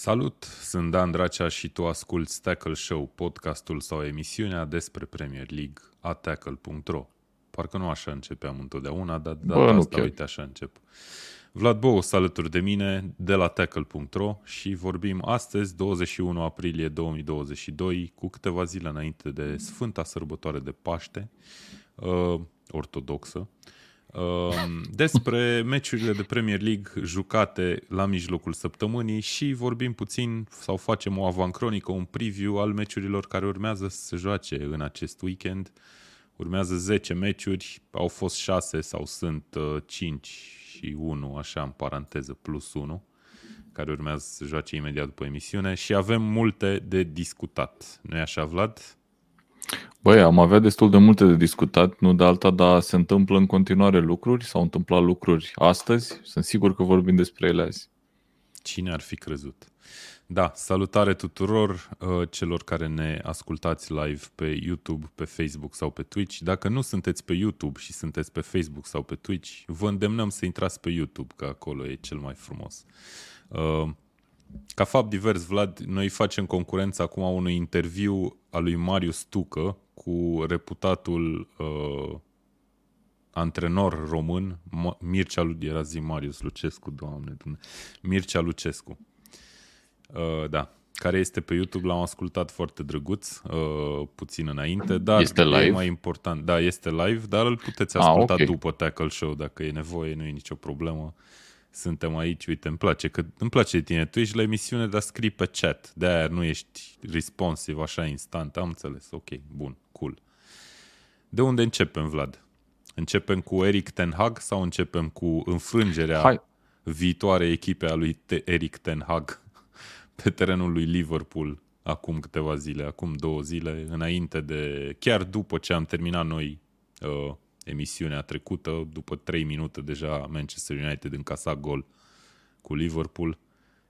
Salut, sunt Dan Dracea și tu asculti Tackle Show, podcastul sau emisiunea despre Premier League a tackle.ro. Parcă nu așa începeam întotdeauna, dar de data asta, chiar. uite, așa încep. Vlad Bous alături de mine de la tackle.ro și vorbim astăzi, 21 aprilie 2022, cu câteva zile înainte de Sfânta Sărbătoare de Paște, uh, ortodoxă, uh, Um, despre meciurile de Premier League jucate la mijlocul săptămânii și vorbim puțin sau facem o avancronică, un preview al meciurilor care urmează să se joace în acest weekend. Urmează 10 meciuri, au fost 6 sau sunt 5 uh, și 1, așa în paranteză, plus 1, care urmează să joace imediat după emisiune și avem multe de discutat. nu e așa, Vlad? Băi, am avea destul de multe de discutat, nu de alta, dar se întâmplă în continuare lucruri, s-au întâmplat lucruri astăzi, sunt sigur că vorbim despre ele azi. Cine ar fi crezut? Da, salutare tuturor uh, celor care ne ascultați live pe YouTube, pe Facebook sau pe Twitch. Dacă nu sunteți pe YouTube și sunteți pe Facebook sau pe Twitch, vă îndemnăm să intrați pe YouTube, că acolo e cel mai frumos. Uh, ca fapt divers, Vlad, noi facem concurența acum unui interviu al lui Marius Tucă cu reputatul uh, antrenor român, Mircea, era zi Marius Lucescu, doamne, doamne Mircea Lucescu. Uh, da, care este pe YouTube, l-am ascultat foarte drăguț, uh, puțin înainte, dar este live? e mai important. Da, este live, dar îl puteți ah, asculta ah, okay. după Tackle Show dacă e nevoie, nu e nicio problemă. Uh, suntem aici, uite, îmi place, că îmi place de tine. Tu ești la emisiune, dar scrii pe chat, de aia nu ești responsive așa instant, am înțeles, ok, bun, cool. De unde începem, Vlad? Începem cu Eric Ten Hag sau începem cu înfrângerea Hai. viitoare echipe a lui Eric Ten Hag pe terenul lui Liverpool acum câteva zile, acum două zile, înainte de, chiar după ce am terminat noi uh, emisiunea trecută, după 3 minute deja Manchester United încasa gol cu Liverpool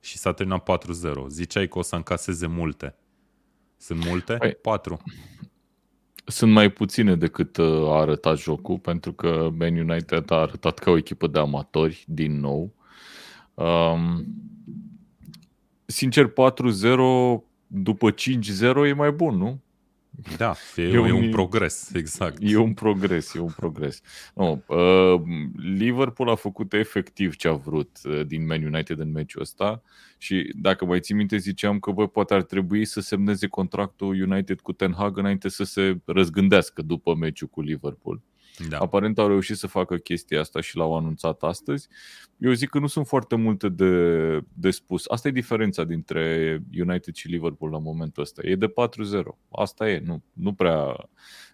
și s-a terminat 4-0. Ziceai că o să încaseze multe. Sunt multe? Păi, 4. Sunt mai puține decât uh, a arătat jocul, pentru că Man United a arătat ca o echipă de amatori din nou. Um, sincer, 4-0 după 5-0 e mai bun, nu? Da, e, e, un, e un progres, exact. E un progres, e un progres. No, uh, Liverpool a făcut efectiv ce a vrut uh, din Man United în meciul ăsta și dacă mai ții minte ziceam că bă, poate ar trebui să semneze contractul United cu Ten Hag înainte să se răzgândească după meciul cu Liverpool. Da. Aparent au reușit să facă chestia asta și l-au anunțat astăzi. Eu zic că nu sunt foarte multe de, de spus. Asta e diferența dintre United și Liverpool la momentul ăsta. E de 4-0. Asta e. Nu, nu, prea,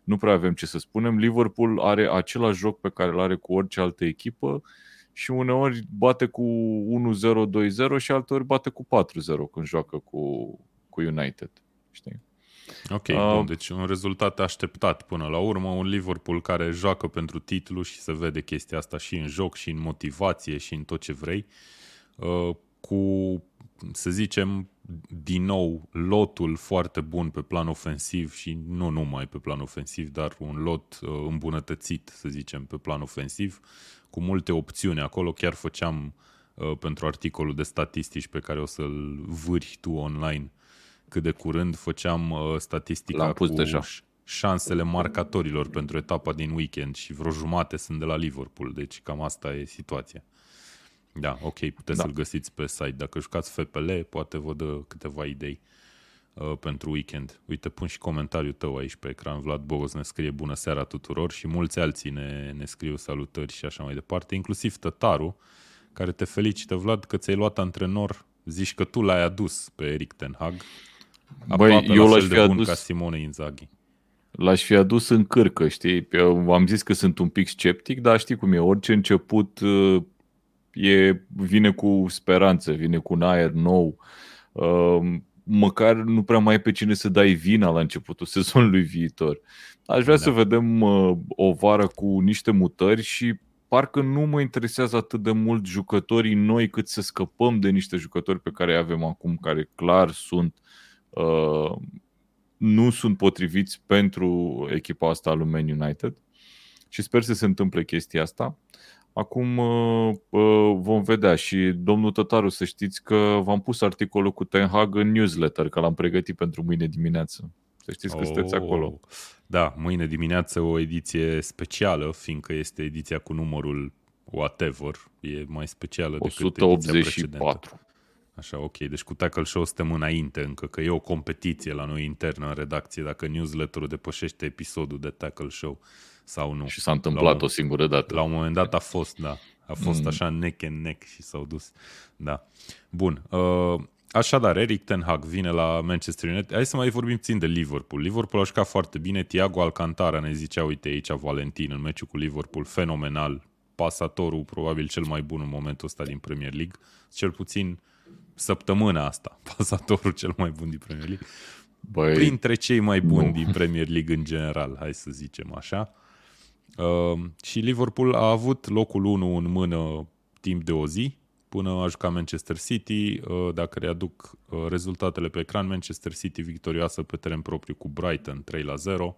nu prea avem ce să spunem. Liverpool are același joc pe care îl are cu orice altă echipă și uneori bate cu 1-0, 2-0 și alteori bate cu 4-0 când joacă cu, cu United. Știi? Ok, uh, bun, deci un rezultat așteptat până la urmă, un Liverpool care joacă pentru titlu și se vede chestia asta și în joc, și în motivație, și în tot ce vrei, uh, cu, să zicem, din nou, lotul foarte bun pe plan ofensiv și nu numai pe plan ofensiv, dar un lot uh, îmbunătățit, să zicem, pe plan ofensiv, cu multe opțiuni. Acolo chiar făceam uh, pentru articolul de statistici pe care o să-l vârși tu online cât de curând făceam uh, statistica L-am pus cu deja. șansele marcatorilor pentru etapa din weekend și vreo jumate sunt de la Liverpool, deci cam asta e situația. Da, ok, puteți da. să-l găsiți pe site. Dacă jucați FPL, poate vă dă câteva idei uh, pentru weekend. Uite, pun și comentariul tău aici pe ecran. Vlad Bogos ne scrie bună seara tuturor și mulți alții ne, ne scriu salutări și așa mai departe, inclusiv Tătaru, care te felicită, Vlad, că ți-ai luat antrenor, zici că tu l-ai adus pe Eric Ten Hag. Băi, eu l-aș fi adus... ca Simone Inzaghi. L-aș fi adus în cârcă, știi? Eu am zis că sunt un pic sceptic, dar știi cum e, orice început uh, e, vine cu speranță, vine cu un aer nou. Uh, măcar nu prea mai e pe cine să dai vina la începutul sezonului viitor. Aș vrea da. să vedem uh, o vară cu niște mutări și parcă nu mă interesează atât de mult jucătorii noi cât să scăpăm de niște jucători pe care îi avem acum, care clar sunt Uh, nu sunt potriviți pentru echipa asta lui Man United și sper să se întâmple chestia asta. Acum uh, uh, vom vedea și domnul Tătaru să știți că v-am pus articolul cu Ten Hag în newsletter, că l-am pregătit pentru mâine dimineață. Să știți că oh, sunteți acolo. Da, mâine dimineață o ediție specială, fiindcă este ediția cu numărul whatever, e mai specială decât 184. Așa, ok. Deci cu Tackle Show suntem înainte încă, că e o competiție la noi internă în redacție, dacă newsletterul depășește episodul de Tackle Show sau nu. Și s-a întâmplat o singură dată. La un moment dat a fost, da. A fost mm. așa neck and neck și s-au dus. Da. Bun. Uh, așadar, Eric Ten Hag vine la Manchester United. Hai să mai vorbim țin de Liverpool. Liverpool a jucat foarte bine. Thiago Alcantara ne zicea, uite aici, Valentin, în meciul cu Liverpool, fenomenal. Pasatorul probabil cel mai bun în momentul ăsta din Premier League. Cel puțin săptămâna asta. Pasatorul cel mai bun din Premier League. Băi, Printre cei mai buni nu. din Premier League în general, hai să zicem așa. Uh, și Liverpool a avut locul 1 în mână timp de o zi, până a jucat Manchester City. Uh, dacă readuc uh, rezultatele pe ecran, Manchester City victorioasă pe teren propriu cu Brighton 3 la 0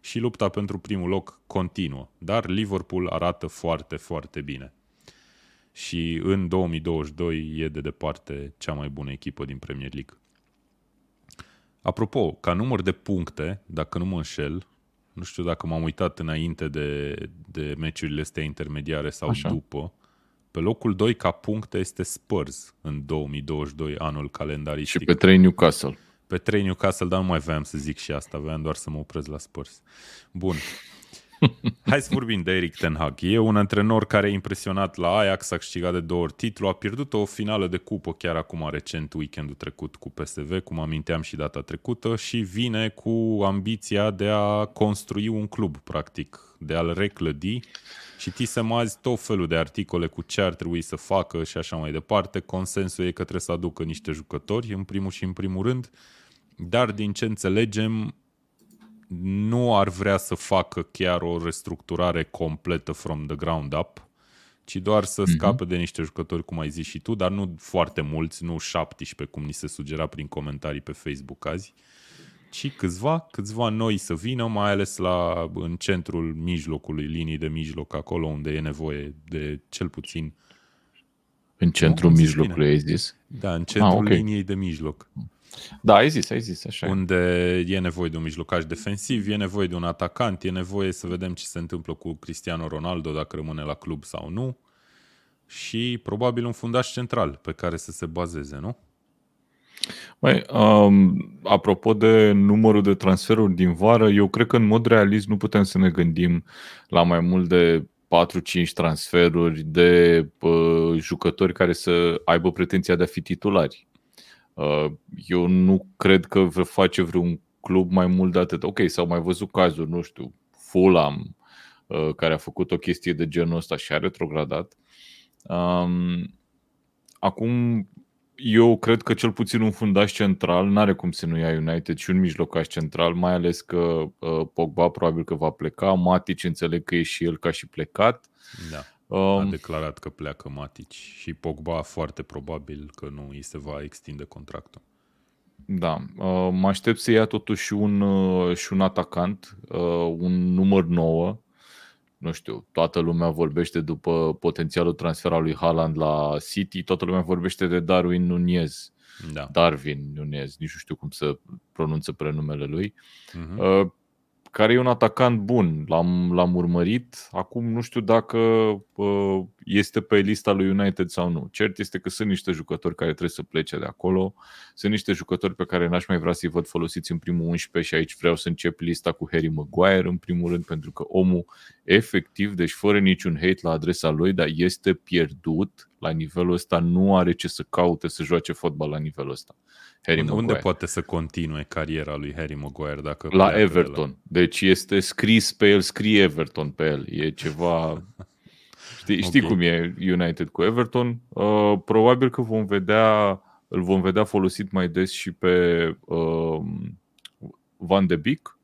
și lupta pentru primul loc continuă. Dar Liverpool arată foarte, foarte bine. Și în 2022 e de departe cea mai bună echipă din Premier League. Apropo, ca număr de puncte, dacă nu mă înșel, nu știu dacă m-am uitat înainte de, de meciurile astea intermediare sau Așa. după. Pe locul 2 ca puncte este Spurs în 2022, anul calendaristic. Și pe 3 Newcastle. Pe 3 Newcastle, dar nu mai voiam să zic și asta, voiam doar să mă opresc la Spurs. Bun. Hai să vorbim de Eric Ten Hag. E un antrenor care a impresionat la Ajax, a câștigat de două ori titlu, a pierdut o finală de cupă chiar acum recent, weekendul trecut cu PSV, cum aminteam și data trecută, și vine cu ambiția de a construi un club, practic, de a-l reclădi. Citisem azi tot felul de articole cu ce ar trebui să facă și așa mai departe. Consensul e că trebuie să aducă niște jucători, în primul și în primul rând, dar din ce înțelegem, nu ar vrea să facă chiar o restructurare completă from the ground up, ci doar să mm-hmm. scape de niște jucători, cum ai zis și tu, dar nu foarte mulți, nu 17, cum ni se sugera prin comentarii pe Facebook azi, ci câțiva, câțiva noi să vină, mai ales la, în centrul mijlocului, linii de mijloc, acolo unde e nevoie de cel puțin în centrul mijlocului, ai zis? Da, în centrul ah, okay. liniei de mijloc. Da, ai zis, ai zis, așa. Unde e nevoie de un mijlocaș defensiv, e nevoie de un atacant, e nevoie să vedem ce se întâmplă cu Cristiano Ronaldo, dacă rămâne la club sau nu. Și probabil un fundaș central pe care să se bazeze, nu? Mai, um, apropo de numărul de transferuri din vară, eu cred că în mod realist nu putem să ne gândim la mai mult de 4-5 transferuri de uh, jucători care să aibă pretenția de a fi titulari. Uh, eu nu cred că vă face vreun club mai mult de atât. Ok, s-au mai văzut cazuri, nu știu, Fulham, uh, care a făcut o chestie de genul ăsta și a retrogradat. Um, acum, eu cred că cel puțin un fundaș central nu are cum să nu ia United și un mijlocaș central, mai ales că uh, Pogba probabil că va pleca, Matic înțeleg că e și el ca și plecat. Da. Um, a declarat că pleacă Matic și Pogba foarte probabil că nu îi se va extinde contractul. Da, uh, mă aștept să ia totuși un, uh, și un atacant, uh, un număr 9. Nu știu, toată lumea vorbește după potențialul transfer al lui Haaland la City, toată lumea vorbește de Darwin Nunez. Da. Darwin Nunez, nici nu știu cum să pronunță prenumele lui. Uh-huh care e un atacant bun. L-am, l-am urmărit. Acum nu știu dacă uh, este pe lista lui United sau nu. Cert este că sunt niște jucători care trebuie să plece de acolo. Sunt niște jucători pe care n-aș mai vrea să-i văd folosiți în primul 11 și aici vreau să încep lista cu Harry Maguire în primul rând pentru că omul efectiv, deci fără niciun hate la adresa lui, dar este pierdut la nivelul ăsta, nu are ce să caute să joace fotbal la nivelul ăsta. Harry unde, unde poate să continue cariera lui Harry Maguire? Dacă la Everton. La... Deci este scris pe el, scrie Everton pe el. E ceva... Știi, știi okay. cum e United cu Everton? Uh, probabil că vom vedea, îl vom vedea folosit mai des și pe uh, Van de Beek,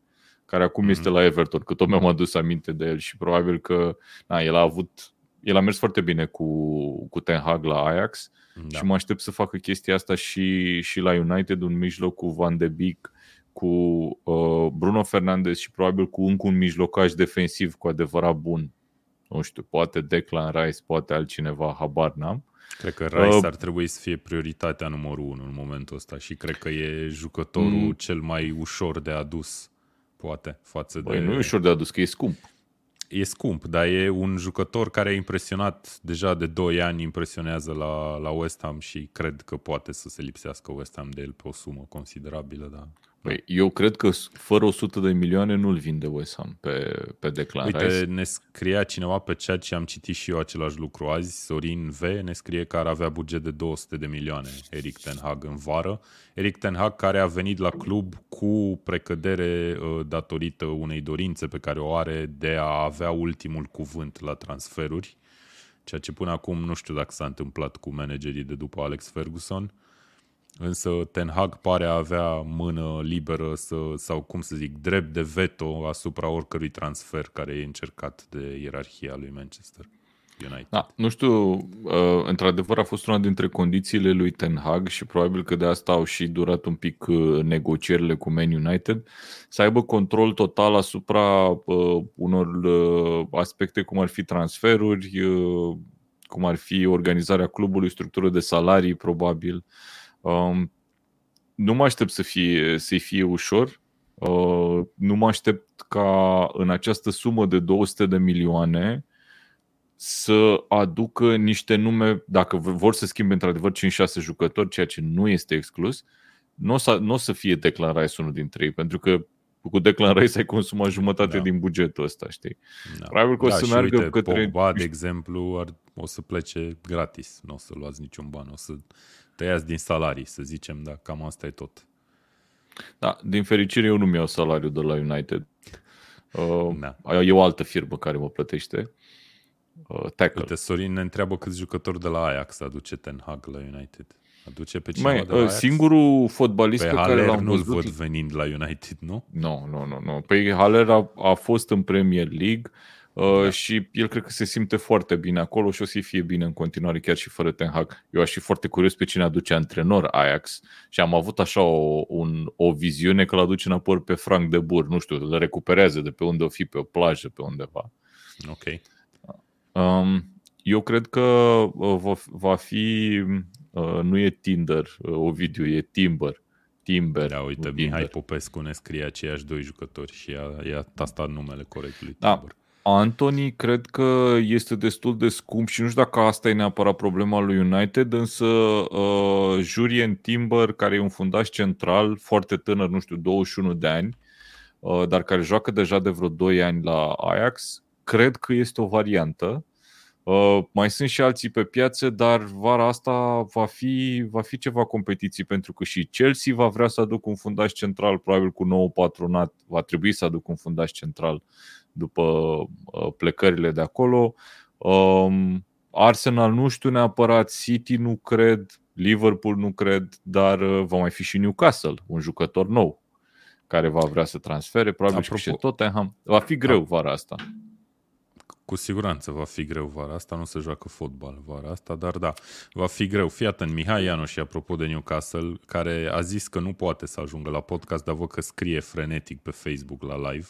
care acum mm-hmm. este la Everton, că tot mi-am adus aminte de el și probabil că na, el a avut el a mers foarte bine cu, cu Ten Hag la Ajax da. și mă aștept să facă chestia asta și, și la United, un mijloc cu Van de Beek, cu uh, Bruno Fernandes și probabil cu încă un mijlocaș defensiv cu adevărat bun. nu știu, poate Declan Rice, poate altcineva, habar n-am. Cred că Rice uh, ar trebui să fie prioritatea numărul unu în momentul ăsta și cred că e jucătorul mm. cel mai ușor de adus, poate, față băi, de... nu e ușor de adus, că e scump. E scump, dar e un jucător care a impresionat deja de 2 ani, impresionează la, la West Ham și cred că poate să se lipsească West Ham de el pe o sumă considerabilă, da. Păi, eu cred că fără 100 de milioane nu-l vinde West Ham pe, pe Declan Uite, Rice. ne scria cineva pe chat și am citit și eu același lucru azi. Sorin V ne scrie că ar avea buget de 200 de milioane Eric Ten Hag în vară. Eric Ten Hag care a venit la club cu precădere uh, datorită unei dorințe pe care o are de a avea ultimul cuvânt la transferuri. Ceea ce până acum nu știu dacă s-a întâmplat cu managerii de după Alex Ferguson. Însă Ten Hag pare a avea mână liberă să, sau cum să zic, drept de veto asupra oricărui transfer care e încercat de ierarhia lui Manchester United. Da, nu știu, uh, într-adevăr a fost una dintre condițiile lui Ten Hag și probabil că de asta au și durat un pic uh, negocierile cu Man United, să aibă control total asupra uh, unor uh, aspecte cum ar fi transferuri, uh, cum ar fi organizarea clubului, structură de salarii probabil, uh, Um, nu mă aștept să fie, să fie ușor. Uh, nu mă aștept ca în această sumă de 200 de milioane să aducă niște nume, dacă vor să schimbe într-adevăr 5-6 jucători, ceea ce nu este exclus, nu o să, n-o să fie Declan Rice unul dintre ei, pentru că cu Declan Rice ai consumat jumătate da. din bugetul ăsta, știi? Da. Probabil că da, o să meargă uite, către... Pogba, de exemplu, ar, o să plece gratis, nu o să luați niciun ban, o să tăiați din salarii, să zicem, da, cam asta e tot. Da, din fericire eu nu mi-au salariu de la United. Uh, da. E o altă firmă care mă plătește. Uh, tackle. Uite, Sorin ne întreabă câți jucători de la Ajax aduce Ten Hag la United. Aduce pe cineva Mai, de la uh, Ajax? Singurul fotbalist pe, pe care l-am nu-l văzut... văd venind la United, nu? Nu, nu, nu. nu. Păi Haller a, a fost în Premier League, Uh, da. și el cred că se simte foarte bine acolo și o să fie bine în continuare, chiar și fără Ten Hag. Eu aș fi foarte curios pe cine aduce antrenor Ajax și am avut așa o, un, o viziune că l aduce înapoi pe Frank de Bur, nu știu, îl recuperează de pe unde o fi, pe o plajă, pe undeva. Ok. Um, eu cred că uh, va, va fi, uh, nu e Tinder, uh, Ovidiu, e Timber. Timber. Da, uite, Timber. Mihai Popescu ne scrie aceiași doi jucători și i-a, i-a tastat numele corect lui da. Timber. Anthony cred că este destul de scump și nu știu dacă asta e neapărat problema lui United, însă uh, Jurien Timber, care e un fundaș central, foarte tânăr, nu știu, 21 de ani, uh, dar care joacă deja de vreo 2 ani la Ajax, cred că este o variantă. Uh, mai sunt și alții pe piață, dar vara asta va fi, va fi ceva competiții pentru că și Chelsea va vrea să aducă un fundaș central, probabil cu nou patronat, va trebui să aducă un fundaș central după uh, plecările de acolo. Um, Arsenal nu știu neapărat, City nu cred, Liverpool nu cred, dar uh, va mai fi și Newcastle, un jucător nou care va vrea să transfere, probabil Apropo, și Tottenham. Va fi greu da. vara asta. Cu siguranță va fi greu vara asta, nu se joacă fotbal vara asta, dar da, va fi greu. Fii atent, Mihai Ianu și apropo de Newcastle, care a zis că nu poate să ajungă la podcast, dar văd că scrie frenetic pe Facebook la live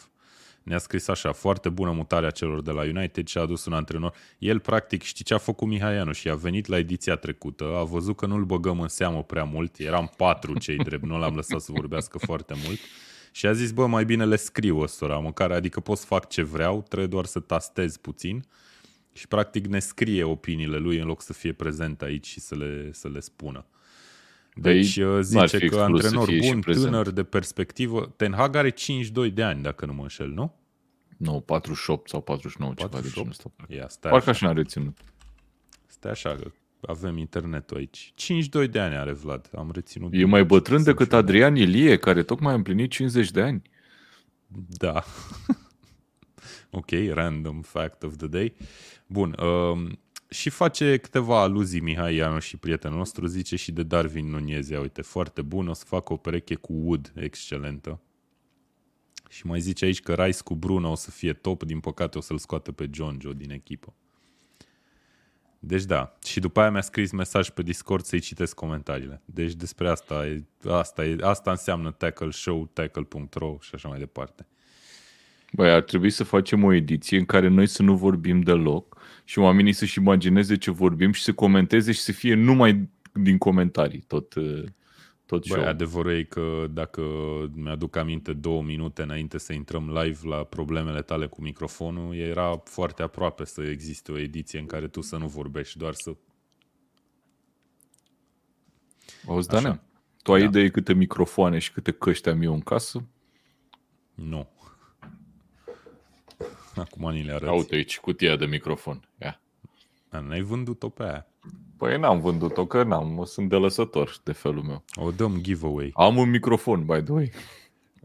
ne-a scris așa, foarte bună mutarea celor de la United și a adus un antrenor. El, practic, știi ce a făcut Mihaianu și a venit la ediția trecută, a văzut că nu-l băgăm în seamă prea mult, eram patru cei drept, nu l-am lăsat să vorbească foarte mult și a zis, bă, mai bine le scriu ăstora, măcar, adică pot să fac ce vreau, trebuie doar să tastez puțin și practic ne scrie opiniile lui în loc să fie prezent aici și să le, să le spună. Deci Ei, zice că antrenor bun, tânăr, de perspectivă. Ten Hag are 52 de ani, dacă nu mă înșel, nu? Nu, 48 sau 49, 48? ceva de ăsta. Ia, stai Parcă așa n-a reținut. Stai așa, că avem internetul aici. 52 de ani are Vlad, am reținut. E mai bătrân decât Adrian Ilie, care tocmai a împlinit 50 de ani. Da. ok, random fact of the day. Bun, um, și face câteva aluzii Mihai Ianu și prietenul nostru, zice și de Darwin Nunez, ia uite, foarte bun, o să fac o pereche cu Wood, excelentă. Și mai zice aici că Rice cu Bruno o să fie top, din păcate o să-l scoată pe John Joe din echipă. Deci da, și după aia mi-a scris mesaj pe Discord să-i citesc comentariile. Deci despre asta, e, asta, e, asta înseamnă Tackle Show, tackle.ro și așa mai departe. Băi, ar trebui să facem o ediție în care noi să nu vorbim deloc și oamenii să-și imagineze ce vorbim și să comenteze și să fie numai din comentarii tot, tot Băi, adevărul e că dacă mi-aduc aminte două minute înainte să intrăm live la problemele tale cu microfonul, era foarte aproape să existe o ediție în care tu să nu vorbești, doar să... Auzi, Dane, tu ai da. idee câte microfoane și câte căști am eu în casă? Nu. Acum ni le arăți. Uite aici cutia de microfon. Ia. N-ai vândut-o pe aia. Păi n-am vândut-o, că n-am, sunt de lăsător de felul meu. O dăm giveaway. Am un microfon, by the way.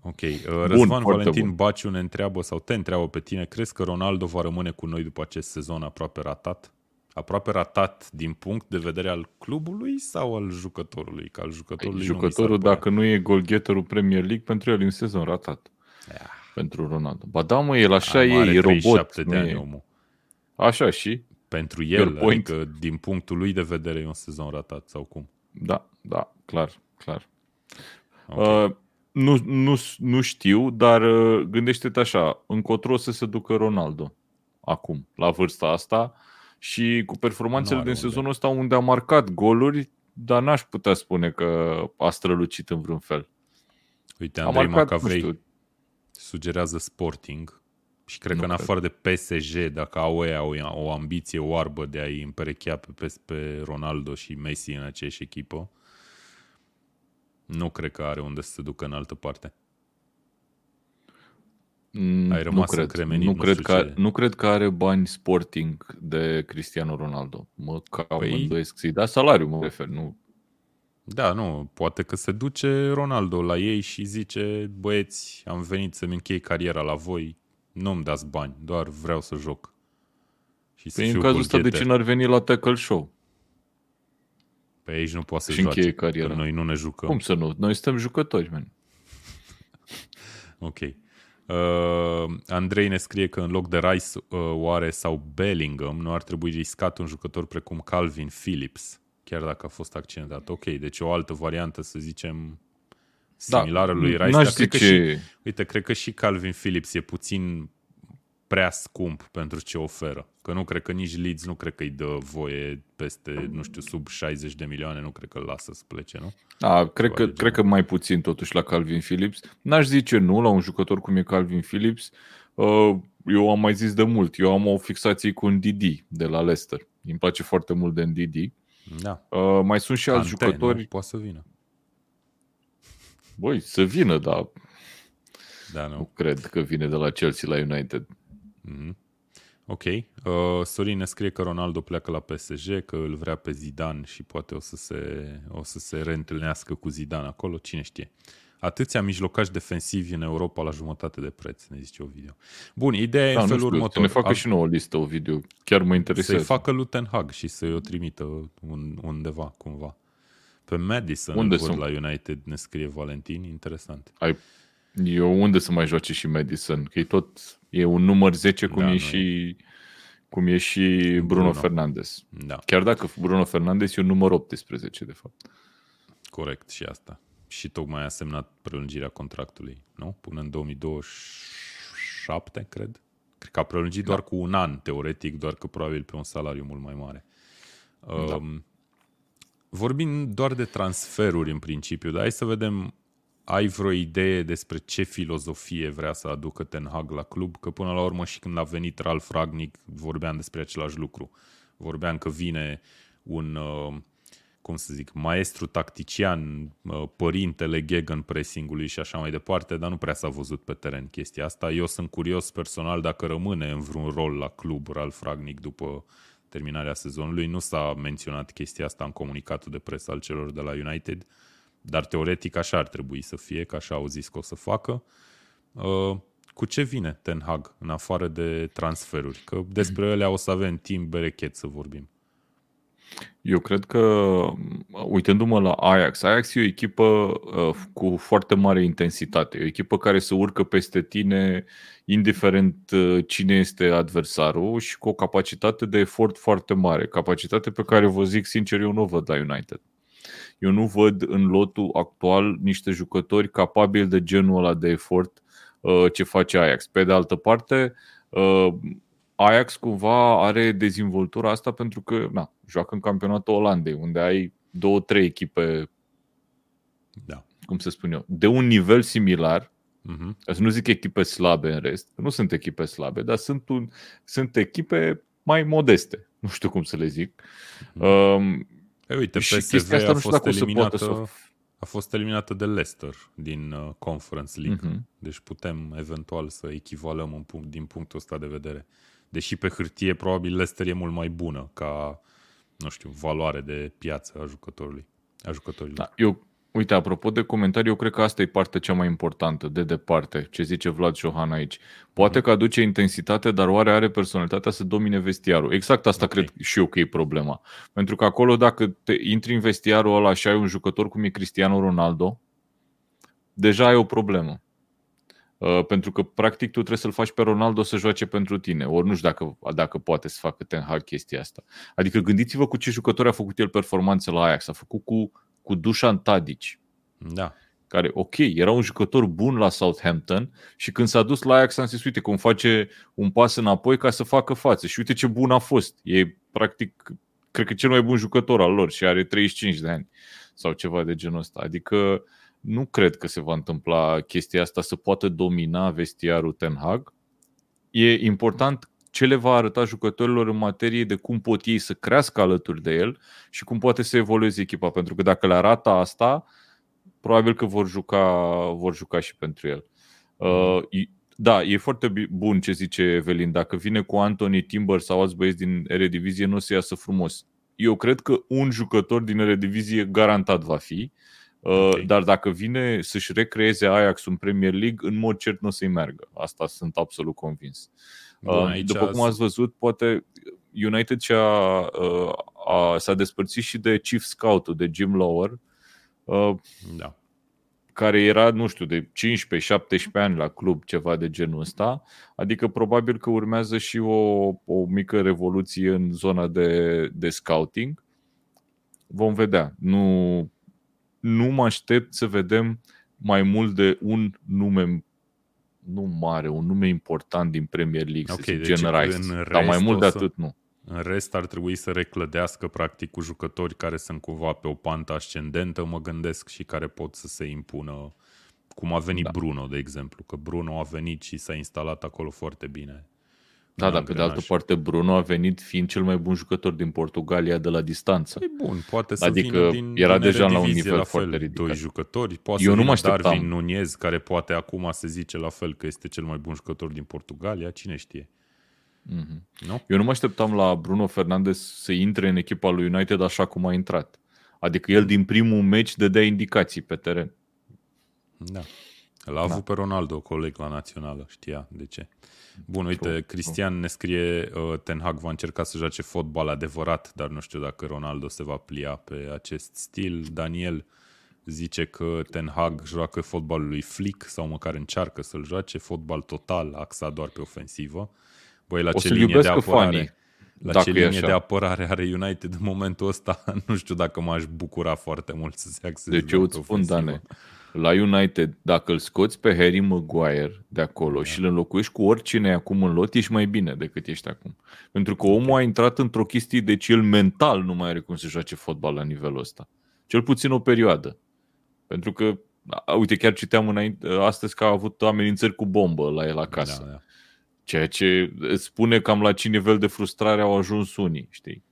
Ok. Uh, Răzvan bun, Valentin bun. Baciu ne întreabă sau te întreabă pe tine, crezi că Ronaldo va rămâne cu noi după acest sezon aproape ratat? Aproape ratat din punct de vedere al clubului sau al jucătorului? Că al jucătorului Ei, jucătorul, nu dacă nu e golgheterul Premier League, pentru el e un sezon ratat. Yeah. Pentru Ronaldo. Ba da, mă, el așa Am e, e robot. de ani, e... omul. Așa și? Pentru el, point. adică din punctul lui de vedere e un sezon ratat sau cum? Da, da, clar, clar. Okay. Uh, nu, nu, nu știu, dar uh, gândește-te așa, încotro să se ducă Ronaldo acum, la vârsta asta și cu performanțele din sezonul ăsta unde a marcat goluri, dar n-aș putea spune că a strălucit în vreun fel. Uite, Andrei Macavrei sugerează Sporting și cred nu că în afară de PSG, dacă au ea o, o ambiție oarbă de a-i împerechea pe, pe Ronaldo și Messi în aceeași echipă, nu cred că are unde să se ducă în altă parte. Mm, Ai rămas nu cred, cremenit, nu, nu, cred că, nu cred că are bani sporting de Cristiano Ronaldo. Mă cam păi... îndoiesc să-i da salariu, mă refer. Nu. Da, nu, poate că se duce Ronaldo la ei și zice, băieți, am venit să-mi închei cariera la voi, nu-mi dați bani, doar vreau să joc. Și să păi în cazul ăsta de ce n-ar veni la tackle show? Pe aici nu poate să și joace, cariera. noi nu ne jucăm. Cum să nu? Noi suntem jucători, man. ok. Uh, Andrei ne scrie că în loc de Rice uh, oare sau Bellingham nu ar trebui riscat un jucător precum Calvin Phillips, chiar dacă a fost accidentat. Ok, deci o altă variantă, să zicem, similară da, lui Rice. Dar cred că și, uite, cred că și Calvin Phillips e puțin prea scump pentru ce oferă. Că nu cred că nici Leeds nu cred că îi dă voie peste, nu știu, sub 60 de milioane, nu cred că îl lasă să plece, nu? Da, cred că, cred că mai puțin totuși la Calvin Phillips. N-aș zice nu la un jucător cum e Calvin Phillips. Uh, eu am mai zis de mult, eu am o fixație cu un Didi de la Leicester. Îmi place foarte mult de Didi. Da. Uh, mai sunt și alți Ante, jucători. Nu? Poate să vină. Băi, să vină, dar da, nu. nu cred că vine de la Chelsea la United. Mm-hmm. Ok. Uh, Sorin ne scrie că Ronaldo pleacă la PSG, că îl vrea pe Zidane și poate o să se, o să se reîntâlnească cu Zidane acolo, cine știe. Atâția mijlocași defensivi în Europa la jumătate de preț, ne zice o video. Bun, ideea da, e în felul știu, următor. Să ne facă A... și nouă listă o video, chiar mă interesează. Să-i facă lui Ten Hag și să-i o trimită un, undeva, cumva. Pe Madison unde sunt? la United, ne scrie Valentin, interesant. Ai, eu unde să mai joace și Madison? Că e tot, e un număr 10 cum da, e și... Cum e și Bruno, Bruno. Fernandes. Da. Chiar dacă Bruno Fernandes e un număr 18, de fapt. Corect, și asta. Și tocmai a semnat prelungirea contractului, nu? Până în 2027, cred. Cred că a prelungit da. doar cu un an, teoretic, doar că probabil pe un salariu mult mai mare. Da. Um, vorbim doar de transferuri în principiu, dar hai să vedem, ai vreo idee despre ce filozofie vrea să aducă Ten Hag la club? Că până la urmă și când a venit Ralf Ragnic vorbeam despre același lucru. Vorbeam că vine un, uh, cum să zic, maestru tactician, uh, părintele Gegan pressingului și așa mai departe, dar nu prea s-a văzut pe teren chestia asta. Eu sunt curios personal dacă rămâne în vreun rol la club Ralf Ragnic după terminarea sezonului. Nu s-a menționat chestia asta în comunicatul de presă al celor de la United, dar teoretic așa ar trebui să fie, că așa au zis că o să facă. Uh, cu ce vine Ten Hag în afară de transferuri? Că despre ele o să avem timp berechet să vorbim. Eu cred că, uitându-mă la Ajax, Ajax e o echipă uh, cu foarte mare intensitate. E o echipă care se urcă peste tine, indiferent uh, cine este adversarul, și cu o capacitate de efort foarte mare. Capacitate pe care, vă zic sincer, eu nu o văd la United. Eu nu văd în lotul actual niște jucători capabili de genul ăla de efort uh, ce face Ajax. Pe de altă parte, uh, Ajax cumva are dezvoltura asta pentru că na, joacă în campionatul Olandei, unde ai două, trei echipe, da. cum să spun eu, de un nivel similar. Uh-huh. Să nu zic echipe slabe în rest, nu sunt echipe slabe, dar sunt, un, sunt echipe mai modeste. Nu știu cum să le zic. Uh-huh. Um, Ei, uite, PSV asta a fost eliminată, să... a fost eliminată de Leicester din uh, Conference League. Uh-huh. Deci putem eventual să echivalăm un punct, din punctul ăsta de vedere. Deși pe hârtie probabil Leicester e mult mai bună ca, nu știu, valoare de piață a jucătorului. A jucătorilor. Da, eu, uite, apropo de comentarii, eu cred că asta e partea cea mai importantă, de departe, ce zice Vlad Johan aici. Poate mm. că aduce intensitate, dar oare are personalitatea să domine vestiarul? Exact asta okay. cred și eu că e problema. Pentru că acolo, dacă te intri în vestiarul ăla și ai un jucător cum e Cristiano Ronaldo, deja ai o problemă. Uh, pentru că practic tu trebuie să-l faci pe Ronaldo să joace pentru tine. Ori nu știu dacă, dacă poate să facă Ten Hag chestia asta. Adică gândiți-vă cu ce jucători a făcut el performanțe la Ajax. A făcut cu, cu Dușan Tadic. Da. Care, ok, era un jucător bun la Southampton și când s-a dus la Ajax am zis, uite cum face un pas înapoi ca să facă față. Și uite ce bun a fost. E practic, cred că cel mai bun jucător al lor și are 35 de ani sau ceva de genul ăsta. Adică uh, nu cred că se va întâmpla chestia asta să poată domina vestiarul Ten Hag. E important ce le va arăta jucătorilor în materie de cum pot ei să crească alături de el și cum poate să evolueze echipa. Pentru că dacă le arată asta, probabil că vor juca, vor juca și pentru el. Uh, da, e foarte bun ce zice Evelin. Dacă vine cu Anthony Timber sau alți băieți din Eredivisie, nu o să iasă frumos. Eu cred că un jucător din Eredivisie garantat va fi. Okay. Uh, dar dacă vine să-și recreeze Ajax în Premier League, în mod cert nu o să-i meargă. Asta sunt absolut convins. Bun, uh, aici După cum ați văzut, poate United și-a, uh, a, s-a despărțit și de chief scout de Jim Lower, da. care era, nu știu, de 15-17 ani la club, ceva de genul ăsta. Adică probabil că urmează și o, o mică revoluție în zona de, de scouting. Vom vedea. Nu nu mă aștept să vedem mai mult de un nume nu mare, un nume important din Premier League, okay, să zic, deci Rice, dar mai mult de atât nu. În rest ar trebui să reclădească practic cu jucători care sunt cumva pe o pantă ascendentă, mă gândesc, și care pot să se impună, cum a venit da. Bruno, de exemplu, că Bruno a venit și s-a instalat acolo foarte bine. Da, dar pe de altă parte Bruno a venit fiind cel mai bun jucător din Portugalia de la distanță. E bun, poate să adică vină din, era din deja la un nivel la fel, foarte ridicat. doi jucători. Poate Eu să nu mă Darwin Nunez, care poate acum se zice la fel că este cel mai bun jucător din Portugalia, cine știe. Mm-hmm. Nu? Eu nu mă așteptam la Bruno Fernandes să intre în echipa lui United așa cum a intrat. Adică el din primul meci dădea indicații pe teren. Da. L-a avut da. pe Ronaldo, coleg la națională, știa de ce. Bun, uite, Cristian ne scrie uh, Ten Hag va încerca să joace fotbal adevărat, dar nu știu dacă Ronaldo se va plia pe acest stil. Daniel zice că Ten Hag joacă fotbalul lui Flick sau măcar încearcă să-l joace, fotbal total, axat doar pe ofensivă. Băi, la o ce linie de apărare... Fanii. La Dacă ce linie de apărare are United în momentul ăsta, nu știu dacă m-aș bucura foarte mult să se axeze Deci eu îți spun, Dane, la United, dacă îl scoți pe Harry Maguire de acolo da. și îl înlocuiești cu oricine e acum în lot, ești mai bine decât ești acum. Pentru că omul a intrat într-o chestie, deci el mental nu mai are cum să joace fotbal la nivelul ăsta. Cel puțin o perioadă. Pentru că, uite, chiar citeam înainte, astăzi că a avut amenințări cu bombă la el acasă. Da, da. Ceea ce spune cam la ce nivel de frustrare au ajuns unii, știi?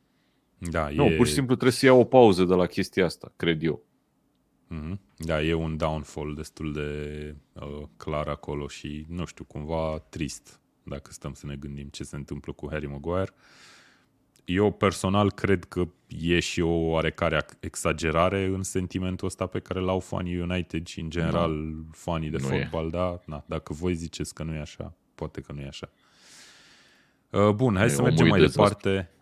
Da, nu, e... pur și simplu trebuie să ia o pauză de la chestia asta, cred eu. Mm-hmm. Da, e un downfall destul de uh, clar acolo și, nu știu, cumva trist dacă stăm să ne gândim ce se întâmplă cu Harry Maguire. Eu personal cred că e și o oarecare exagerare în sentimentul ăsta pe care l-au fanii United și în general no. fanii de nu fotbal, da? Na, dacă voi ziceți că nu e așa, poate că nu e așa. Uh, bun, hai e să mergem mai departe. A?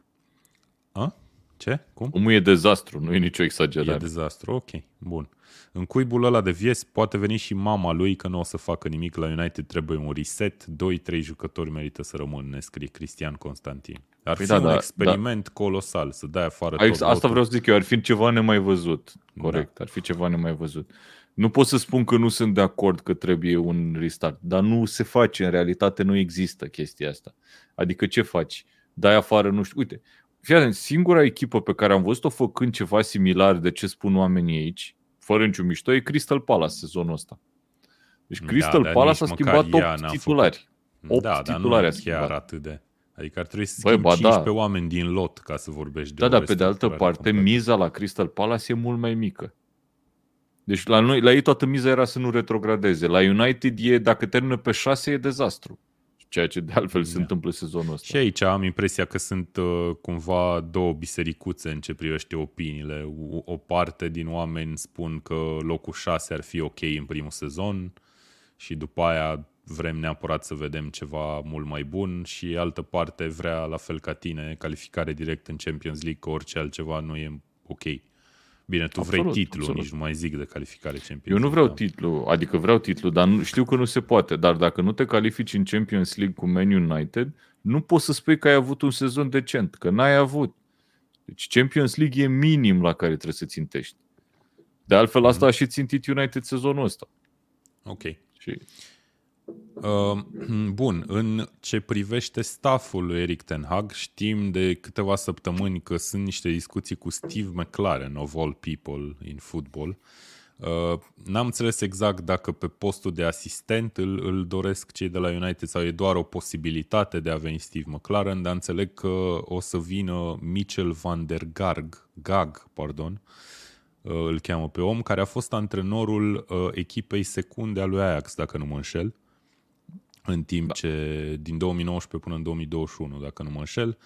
Ce? Cum? Omul e dezastru, nu e nicio exagerare. E dezastru, ok, bun. În cuibul ăla de vies poate veni și mama lui că nu o să facă nimic la United, trebuie un reset, 2-3 jucători merită să rămân, ne scrie Cristian Constantin. Ar păi fi da, un da, experiment da. colosal, să dai afară Aici, tot Asta vreau să zic eu, ar fi ceva nemai văzut. Corect, da. ar fi ceva nemai văzut. Nu pot să spun că nu sunt de acord că trebuie un restart, dar nu se face, în realitate nu există chestia asta. Adică ce faci? Dai afară, nu știu, uite, fii singura echipă pe care am văzut-o făcând ceva similar de ce spun oamenii aici, fără niciun mișto, e Crystal Palace sezonul ăsta. Deci da, Crystal da, Palace a schimbat 8 titulari. 8 da, titulari dar nu chiar atât de... Adică ar trebui să schimbi Băi, 15 da. oameni din lot ca să vorbești de Da, dar pe de altă parte, complet. miza la Crystal Palace e mult mai mică. Deci la, noi, la ei toată miza era să nu retrogradeze. La United e, dacă termină pe 6, e dezastru ceea ce de altfel se da. întâmplă sezonul ăsta. Și aici am impresia că sunt uh, cumva două bisericuțe în ce privește opiniile. O, o parte din oameni spun că locul 6 ar fi ok în primul sezon și după aia vrem neapărat să vedem ceva mult mai bun și altă parte vrea, la fel ca tine, calificare direct în Champions League, că orice altceva nu e ok. Bine, tu absolut, vrei titlu, absolut. nici nu mai zic de calificare Champions Eu nu vreau da. titlu, adică vreau titlu, dar nu, știu că nu se poate. Dar dacă nu te califici în Champions League cu Man United, nu poți să spui că ai avut un sezon decent, că n-ai avut. Deci Champions League e minim la care trebuie să țintești. De altfel, asta mm. a și țintit United sezonul ăsta. Ok. Și Uh, bun, în ce privește stafful lui Eric Ten Hag, știm de câteva săptămâni că sunt niște discuții cu Steve McLaren, of all people in football. Uh, n-am înțeles exact dacă pe postul de asistent îl, îl doresc cei de la United sau e doar o posibilitate de a veni Steve McLaren, dar înțeleg că o să vină Mitchell van der Garg, Gag, pardon, uh, îl cheamă pe om, care a fost antrenorul uh, echipei secunde a lui Ajax, dacă nu mă înșel în timp da. ce din 2019 până în 2021, dacă nu mă înșel,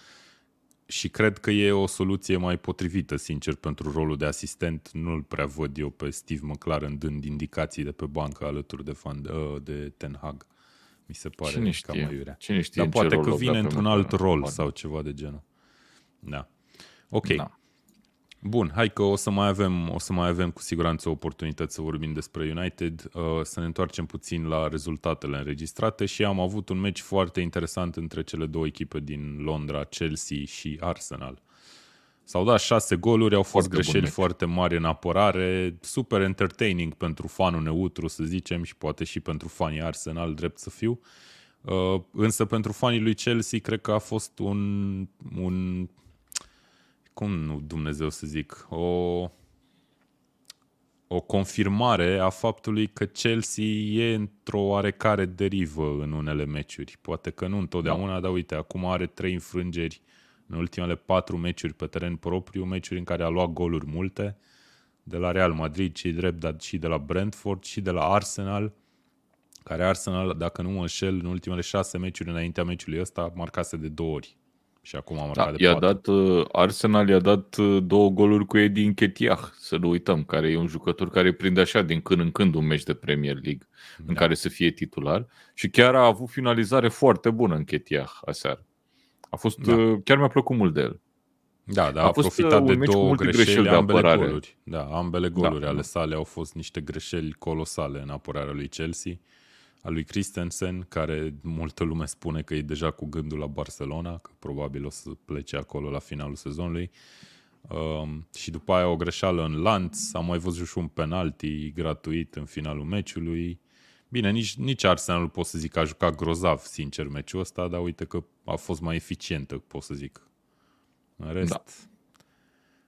și cred că e o soluție mai potrivită, sincer, pentru rolul de asistent. Nu-l prea văd eu pe Steve McLaren dând indicații de pe bancă alături de, fan, de Ten Hag. Mi se pare Cine știe? cam aiurea. Cine știe Dar poate că vine într-un alt rol sau ceva de genul. Da. Ok. Da. Bun, hai că o să mai avem, o să mai avem cu siguranță oportunități să vorbim despre United, uh, să ne întoarcem puțin la rezultatele înregistrate și am avut un meci foarte interesant între cele două echipe din Londra, Chelsea și Arsenal. S-au dat șase goluri, au fost foarte greșeli foarte mari în apărare, super entertaining pentru fanul neutru, să zicem, și poate și pentru fanii Arsenal, drept să fiu. Uh, însă pentru fanii lui Chelsea cred că a fost un, un cum nu Dumnezeu să zic, o, o confirmare a faptului că Chelsea e într-o oarecare derivă în unele meciuri. Poate că nu întotdeauna, da. dar uite, acum are trei înfrângeri în ultimele patru meciuri pe teren propriu, meciuri în care a luat goluri multe, de la Real Madrid și drept, dar și de la Brentford și de la Arsenal, care Arsenal, dacă nu mă înșel, în ultimele șase meciuri înaintea meciului ăsta, marcase de două ori. Și acum am da, de i-a dat, uh, Arsenal i-a dat uh, două goluri cu Eddie Nketiah, să nu uităm, care e un jucător care prinde așa din când în când un meci de Premier League da. în care să fie titular și chiar a avut finalizare foarte bună Nketiah aseară. A fost, da. Uh, chiar mi-a plăcut mult de el. Da, da, a, a fost profitat de două greșeli, greșeli de ambele apărare. goluri. Da, ambele da, goluri da, ale da. sale au fost niște greșeli colosale în apărarea lui Chelsea a lui Christensen, care multă lume spune că e deja cu gândul la Barcelona, că probabil o să plece acolo la finalul sezonului. Um, și după aia o greșeală în lanț, am mai văzut și un penalti gratuit în finalul meciului. Bine, nici, nici Arsenal pot să zic că a jucat grozav, sincer, meciul ăsta, dar uite că a fost mai eficientă, pot să zic. În rest, da.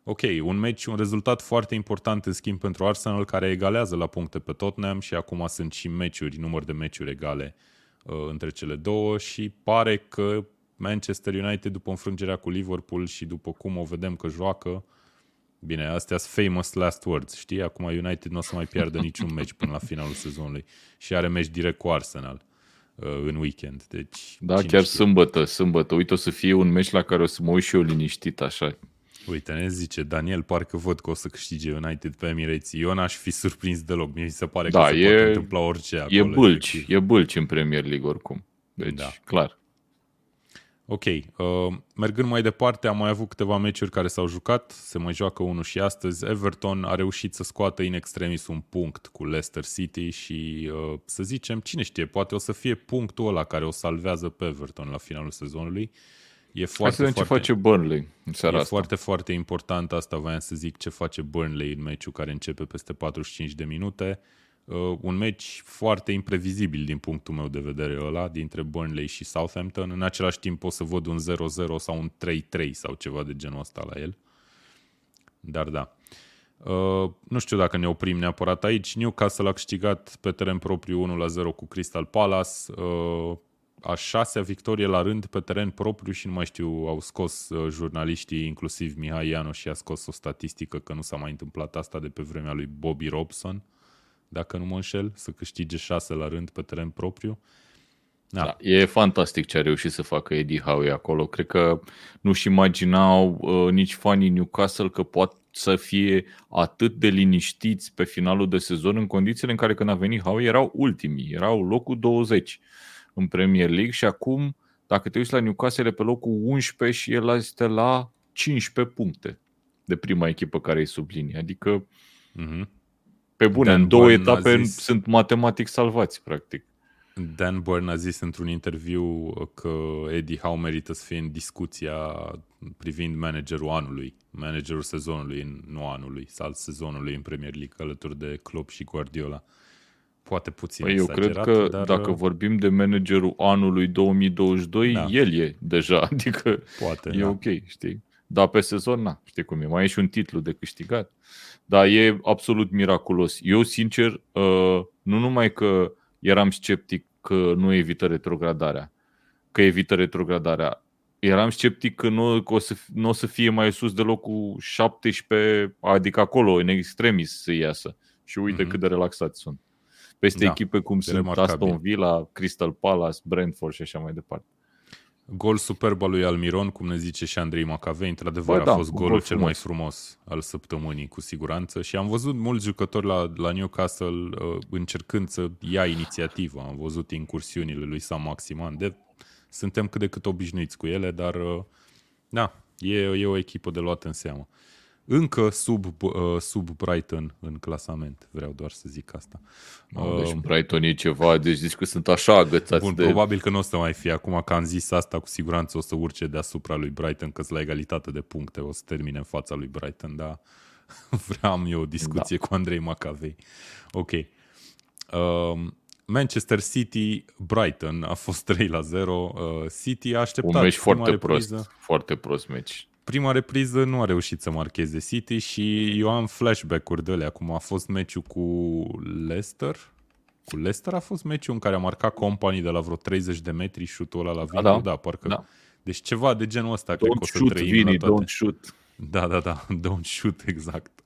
Ok, un meci, un rezultat foarte important în schimb pentru Arsenal care egalează la puncte pe Tottenham și acum sunt și meciuri, număr de meciuri egale uh, între cele două și pare că Manchester United după înfrângerea cu Liverpool și după cum o vedem că joacă, bine, astea sunt famous last words, știi? Acum United nu o să mai piardă niciun meci până la finalul sezonului și are meci direct cu Arsenal uh, în weekend. Deci, da, chiar știe? sâmbătă, sâmbătă. Uite, o să fie un meci la care o să mă uit și eu liniștit așa, Uite, ne zice Daniel, parcă văd că o să câștige United pe Emirates. Eu n-aș fi surprins deloc. Mi se pare da, că e, se poate întâmpla orice acolo. E bâlci, e bâlci în Premier League oricum. Deci, da. clar. Ok, uh, mergând mai departe, am mai avut câteva meciuri care s-au jucat, se mai joacă unul și astăzi. Everton a reușit să scoată in extremis un punct cu Leicester City și uh, să zicem, cine știe, poate o să fie punctul ăla care o salvează pe Everton la finalul sezonului. E foarte, Hai să vedem ce face Burnley în seara E asta. foarte, foarte important asta, voiam să zic, ce face Burnley în meciul care începe peste 45 de minute. Uh, uh, un meci foarte imprevizibil din punctul meu de vedere ăla, dintre Burnley și Southampton. În același timp o să văd un 0-0 sau un 3-3 sau ceva de genul ăsta la el. Dar da. Uh, nu știu dacă ne oprim neapărat aici. Newcastle a câștigat pe teren propriu 1-0 cu Crystal Palace. Uh, a șasea victorie la rând pe teren propriu și nu mai știu, au scos uh, jurnaliștii, inclusiv Mihai Ianu și a scos o statistică că nu s-a mai întâmplat asta de pe vremea lui Bobby Robson dacă nu mă înșel, să câștige șase la rând pe teren propriu. Da. da. E fantastic ce a reușit să facă Eddie Howe acolo. Cred că nu-și imaginau uh, nici fanii Newcastle că pot să fie atât de liniștiți pe finalul de sezon în condițiile în care când a venit Howe erau ultimii, erau locul 20 în Premier League și acum, dacă te uiți la Newcastle, pe locul 11 și el este la 15 puncte de prima echipă care e sub linie. Adică mm-hmm. Pe bune, Dan în două Burn etape zis, sunt matematic salvați, practic. Dan Byrne a zis într-un interviu că Eddie Howe merită să fie în discuția privind managerul anului, managerul sezonului, nu anului, sau sezonului în Premier League, alături de Klopp și Guardiola. Poate puțin păi eu cred că dar... dacă uh, vorbim de managerul anului 2022, da. el e deja, adică Poate, e da. ok, știi? Dar pe sezon, na, știi cum e, mai e și un titlu de câștigat. Dar e absolut miraculos. Eu, sincer, uh, nu numai că eram sceptic că nu evită retrogradarea, că evită retrogradarea, eram sceptic că nu, că o, să, nu o să fie mai sus de locul 17, adică acolo, în extremis, să iasă. Și uite mm-hmm. cât de relaxați sunt. Peste da, echipe cum sunt remarcabil. Aston Villa, Crystal Palace, Brentford și așa mai departe. Gol superb al lui Almiron, cum ne zice și Andrei Macavei, într-adevăr Bă, a da, fost golul gol cel mai frumos al săptămânii, cu siguranță. Și am văzut mulți jucători la, la Newcastle uh, încercând să ia inițiativă. Am văzut incursiunile lui Sam Maximan. De, suntem cât de cât obișnuiți cu ele, dar uh, da, e, e o echipă de luat în seamă încă sub, uh, sub Brighton în clasament, vreau doar să zic asta. No, deci uh, Brighton e ceva, deci zici că sunt așa agățați Bun, de... probabil că nu o să mai fie. Acum că am zis asta, cu siguranță o să urce deasupra lui Brighton, că la egalitate de puncte, o să termine în fața lui Brighton, dar vreau eu o discuție da. cu Andrei Macavei. Ok. Uh, Manchester City, Brighton a fost 3 la 0. Uh, City a așteptat un meci foarte prost, foarte prost meci prima repriză nu a reușit să marcheze City și eu am flashback-uri de alea. Acum a fost meciul cu Leicester. Cu Leicester a fost meciul în care a marcat Company de la vreo 30 de metri șutul ăla la Vini. Da, da. da, parcă. Da. Deci ceva de genul ăsta don't cred că o să shoot, trăim Vini, la toate. Don't shoot. Da, da, da. Don't shoot, exact.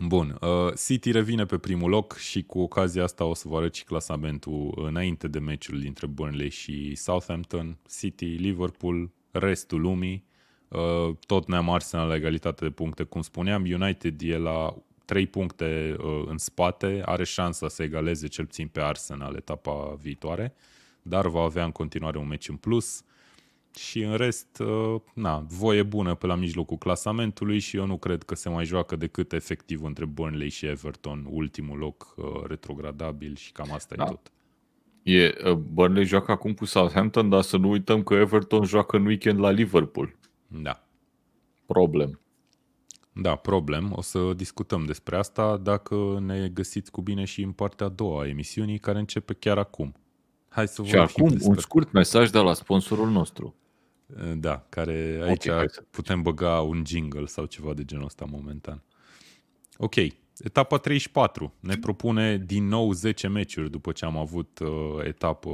Bun, uh, City revine pe primul loc și cu ocazia asta o să vă arăt și clasamentul înainte de meciul dintre Burnley și Southampton. City, Liverpool, restul lumii, uh, tot ne-am Arsenal la egalitate de puncte, cum spuneam. United e la 3 puncte uh, în spate, are șansa să egaleze cel puțin pe Arsenal etapa viitoare, dar va avea în continuare un meci în plus. Și în rest, uh, na, voie bună pe la mijlocul clasamentului și eu nu cred că se mai joacă decât efectiv între Burnley și Everton, ultimul loc retrogradabil și cam asta da. e tot. E, uh, Burnley joacă acum cu Southampton, dar să nu uităm că Everton joacă în weekend la Liverpool. Da. Problem. Da, problem. O să discutăm despre asta dacă ne găsiți cu bine și în partea a doua a emisiunii, care începe chiar acum. Hai să și acum despre... un scurt mesaj de la sponsorul nostru. Uh, da, care aici okay, putem băga un jingle sau ceva de genul ăsta momentan. Ok, Etapa 34 ne propune din nou 10 meciuri după ce am avut uh, etapă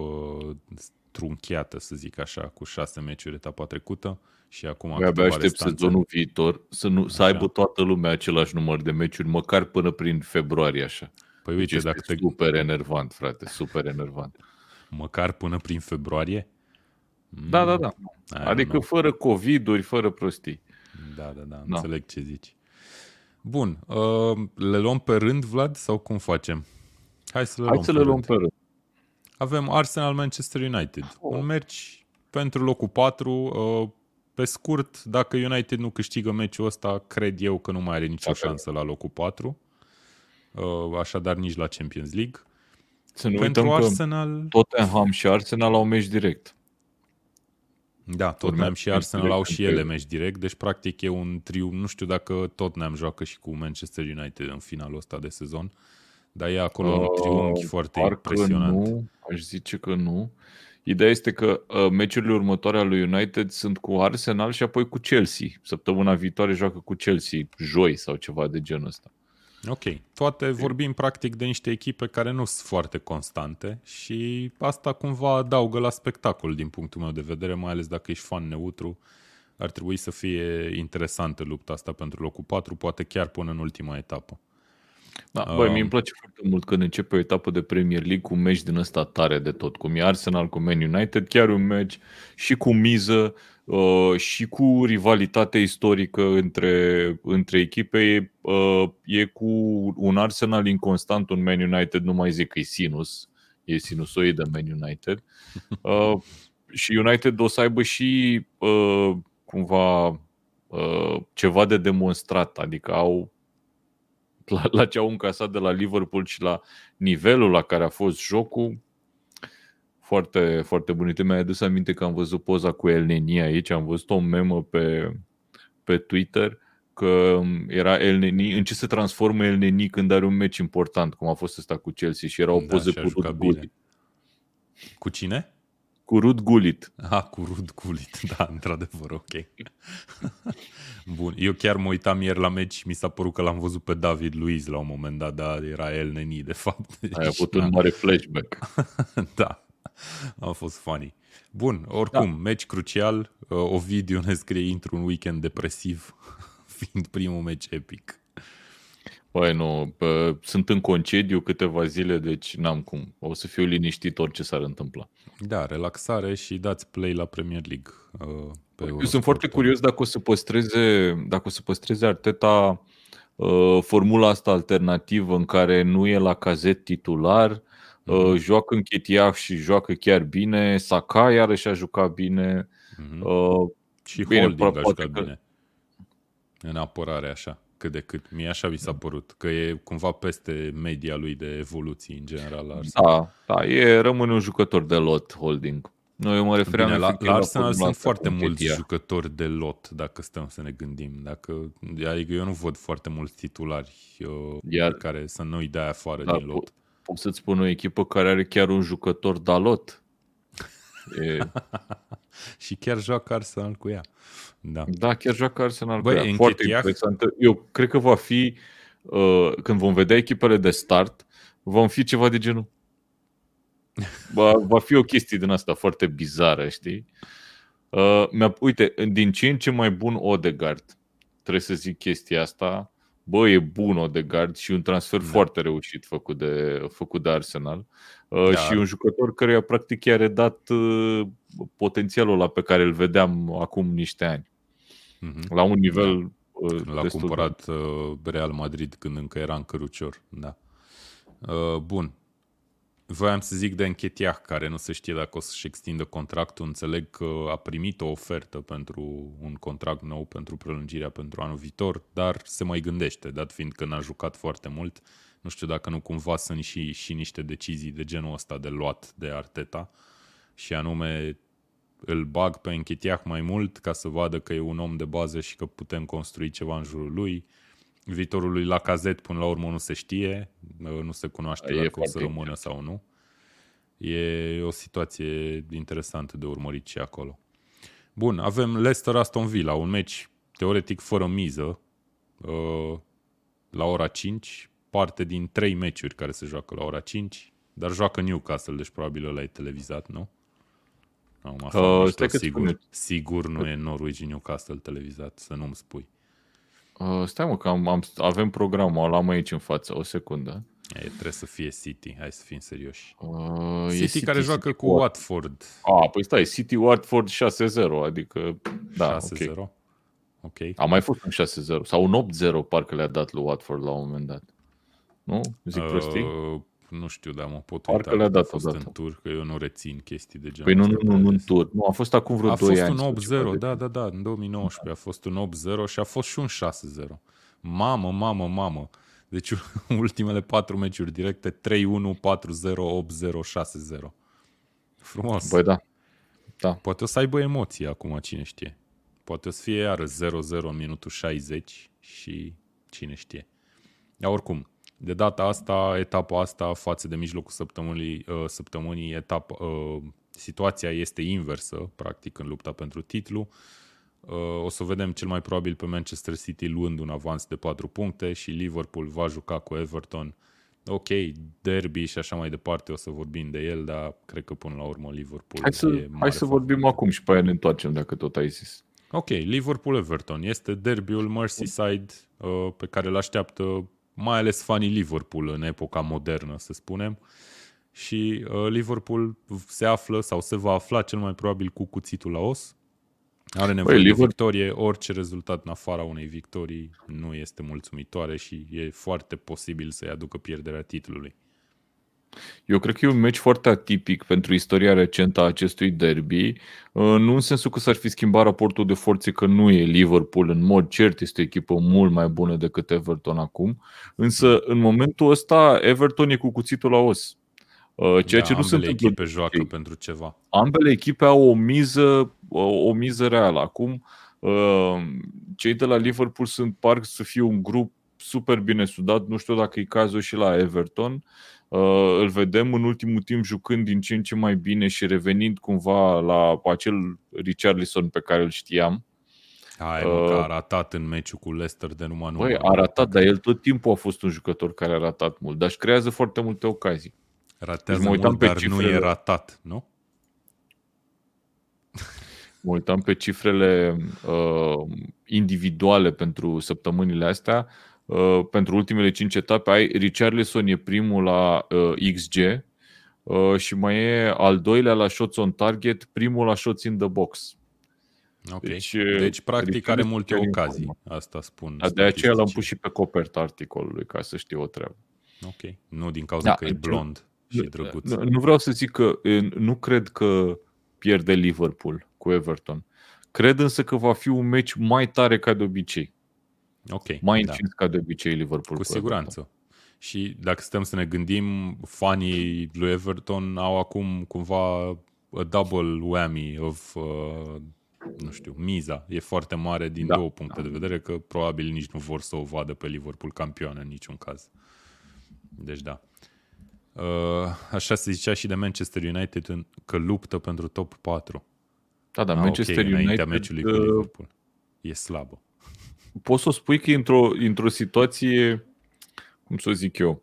trunchiată, să zic așa, cu 6 meciuri etapa trecută și acum Abia abia aștept restanțe. sezonul viitor să, nu, să aibă toată lumea același număr de meciuri, măcar până prin februarie așa. Păi uite, deci dacă te... super enervant, frate, super enervant. Măcar până prin februarie? Da, da, da. Mm. Adică fără COVID-uri, fără prostii. Da, da, da, da. înțeleg ce zici. Bun, uh, le luăm pe rând, Vlad, sau cum facem? Hai să le Hai luăm, să pe, le luăm pe rând. Avem Arsenal Manchester United. Oh. Un meci pentru locul 4, uh, pe scurt, dacă United nu câștigă meciul ăsta, cred eu că nu mai are nicio okay. șansă la locul 4. Uh, așadar nici la Champions League. Să nu Pentru uităm Arsenal... că Tottenham și Arsenal au meci direct. Da, Tottenham și Arsenal au și ele meci direct, deci practic e un triu, nu știu dacă Tottenham joacă și cu Manchester United în finalul ăsta de sezon, dar e acolo uh, un triunghi foarte impresionant. nu, aș zice că nu. Ideea este că uh, meciurile următoare ale lui United sunt cu Arsenal și apoi cu Chelsea. Săptămâna viitoare joacă cu Chelsea, joi sau ceva de genul ăsta. Ok. Toate vorbim practic de niște echipe care nu sunt foarte constante și asta cumva adaugă la spectacol din punctul meu de vedere, mai ales dacă ești fan neutru. Ar trebui să fie interesantă lupta asta pentru locul 4, poate chiar până în ultima etapă. Da, băi, mi îmi place foarte mult când începe o etapă de Premier League cu meci din ăsta tare de tot, cum e Arsenal cu Man United, chiar un meci și cu miză uh, și cu rivalitate istorică între, între echipe. E, uh, e cu un Arsenal inconstant, un Man United, nu mai zic că e sinus, e sinusoid de Man United. Uh, și United o să aibă și uh, cumva uh, ceva de demonstrat, adică au la, la ce au încasat de la Liverpool și la nivelul la care a fost jocul, foarte, foarte bun. Mi-a adus aminte că am văzut poza cu El Neni aici, am văzut o memă pe, pe Twitter că era El Neni, în ce se transformă El Neni când are un meci important, cum a fost ăsta cu Chelsea și era o da, poză cu Ruud Cu cine? Cu Rud Gulit. Ah, cu Rud Gulit, da, într-adevăr, ok. Bun, eu chiar mă uitam ieri la meci și mi s-a părut că l-am văzut pe David Luiz la un moment dat, dar era el neni, de fapt. Deci, Ai avut un mare flashback. da, a fost funny. Bun, oricum, da. meci crucial, uh, Ovidiu ne scrie intru un weekend depresiv, fiind primul meci epic. Păi nu, pă, sunt în concediu câteva zile, deci n-am cum. O să fiu liniștit orice s-ar întâmpla. Da, relaxare și dați play la Premier League. Uh, pe Eu sunt foarte curios dacă o să păstreze, dacă o să păstreze Arteta uh, formula asta alternativă în care nu e la cazet titular, uh, mm-hmm. joacă în Chetiaf și joacă chiar bine, Saka iarăși a jucat bine. Mm-hmm. Uh, și bine, Holding a jucat că... bine. În apărare așa cât de cât. Mie așa mi s-a părut, că e cumva peste media lui de evoluții în general. La Arsenal. Da, da, e, rămâne un jucător de lot holding. Nu, eu mă refeream Bine, la, la Arsenal sunt foarte mulți ea. jucători de lot, dacă stăm să ne gândim. Dacă, adică eu nu văd foarte mulți titulari uh, Iar, care să nu-i dea afară da, din lot. Pot să-ți spun o echipă care are chiar un jucător de lot. E... și chiar joacă Arsenal cu ea. Da, da chiar joacă Arsenal Băi, cu ea. Foarte interesant. Eu cred că va fi, uh, când vom vedea echipele de start, vom fi ceva de genul. Va, va fi o chestie din asta foarte bizară, știi? Uh, uite, din ce în ce mai bun Odegaard, trebuie să zic chestia asta, bă, e bun Odegaard și un transfer da. foarte reușit făcut de, făcut de Arsenal uh, da. și un jucător care practic i-a redat uh, potențialul ăla pe care îl vedeam acum niște ani. Mm-hmm. La un nivel da. Uh, L-a cumpărat de... Real Madrid când încă era în cărucior. Da. Bun. Voiam să zic de Închetiah, care nu se știe dacă o să-și extindă contractul. Înțeleg că a primit o ofertă pentru un contract nou, pentru prelungirea pentru anul viitor, dar se mai gândește, dat fiind că n-a jucat foarte mult. Nu știu dacă nu cumva sunt și, și niște decizii de genul ăsta de luat de Arteta și anume îl bag pe Închetiah mai mult ca să vadă că e un om de bază și că putem construi ceva în jurul lui Viitorul lui Lacazette până la urmă nu se știe, nu se cunoaște e dacă o să rămână sau nu. E o situație interesantă de urmărit și acolo. Bun, avem Leicester Aston Villa, un meci teoretic fără miză, uh, la ora 5, parte din trei meciuri care se joacă la ora 5, dar joacă Newcastle, deci probabil ăla e televizat, nu? Am uh, sigur, sigur nu e Norwich Newcastle televizat, să nu-mi spui. Uh, stai mă, că am, am, avem programul, l-am aici în față, o secundă. E, trebuie să fie City, hai să fim serioși. Uh, City, City care joacă City cu Watford. Watford. Ah, păi stai, City Watford 6-0, adică da, 6-0. Okay. ok. A mai fost un 6-0 sau un 8-0 parcă le-a dat lui Watford la un moment dat. Nu? Zic uh, prostii? Nu știu, dar mă pot Parcă uita le-a dat a fost în tur, că eu nu rețin chestii de genul Păi nu, nu, nu, nu în tur. Nu, a fost acum vreo a 2 ani. A fost un 8-0, da, da, da, în 2019 da. a fost un 8-0 și a fost și un 6-0. Mamă, mamă, mamă. Deci ultimele patru meciuri directe 3-1, 4-0, 8-0, 6-0. Frumos. Băi, da. da. Poate o să aibă emoții acum, cine știe. Poate o să fie iară 0-0 în minutul 60 și cine știe. Dar oricum, de data asta, etapa asta față de mijlocul săptămânii, uh, săptămânii etapa, uh, situația este inversă, practic, în lupta pentru titlu. Uh, o să vedem cel mai probabil pe Manchester City luând un avans de 4 puncte și Liverpool va juca cu Everton. Ok, derby și așa mai departe, o să vorbim de el, dar cred că până la urmă Liverpool Hai să, hai să vorbim acum și pe aia ne întoarcem dacă tot ai zis. Ok, Liverpool-Everton este derbiul Merseyside uh, pe care îl așteaptă mai ales fanii Liverpool în epoca modernă, să spunem. Și uh, Liverpool se află sau se va afla cel mai probabil cu cuțitul la os. Are nevoie Băi, de Liverpool... victorie, orice rezultat în afara unei victorii nu este mulțumitoare și e foarte posibil să-i aducă pierderea titlului. Eu cred că e un meci foarte atipic pentru istoria recentă a acestui derby, uh, nu în sensul că s-ar fi schimbat raportul de forțe că nu e Liverpool, în mod cert este o echipă mult mai bună decât Everton acum, însă în momentul ăsta Everton e cu cuțitul la os. Uh, ceea da, ce nu sunt echipe joacă ei. pentru ceva. Ambele echipe au o miză, o miză reală. Acum, uh, cei de la Liverpool sunt parcă să fie un grup super bine sudat, nu știu dacă e cazul și la Everton, Uh, îl vedem în ultimul timp jucând din ce în ce mai bine și revenind cumva la acel Richarlison pe care îl știam. Hai, uh, că a ratat în meciul cu Leicester de numai nu. Băi, a ratat, dar el tot timpul a fost un jucător care a ratat mult, dar își creează foarte multe ocazii. Ratează deci mult, pe dar cifrele... nu e ratat, nu? Mă uitam pe cifrele uh, individuale pentru săptămânile astea. Uh, pentru ultimele 5 etape ai Richarlison e primul la uh, XG uh, și mai e al doilea la shots on target, primul la shots in the box. Ok. Deci, uh, deci practic are multe ocazii, asta spun. Da, de aceea l-am pus și pe coperta articolului, ca să știu o treabă. Ok. Nu din cauza da, că e blond și drăguț. Nu, nu vreau să zic că nu cred că pierde Liverpool cu Everton. Cred însă că va fi un meci mai tare ca de obicei. Ok. Mai da. încins ca de obicei Liverpool. Cu, cu siguranță. Everton. Și dacă stăm să ne gândim, fanii lui Everton au acum cumva a double whammy of, uh, nu știu, miza. E foarte mare din da. două puncte de vedere, că probabil nici nu vor să o vadă pe Liverpool campioană în niciun caz. Deci da. Uh, așa se zicea și de Manchester United că luptă pentru top 4. Da, dar ah, Manchester okay, United... Înaintea meciului cu uh, Liverpool. E slabă poți să spui că e într-o, într-o situație, cum să zic eu,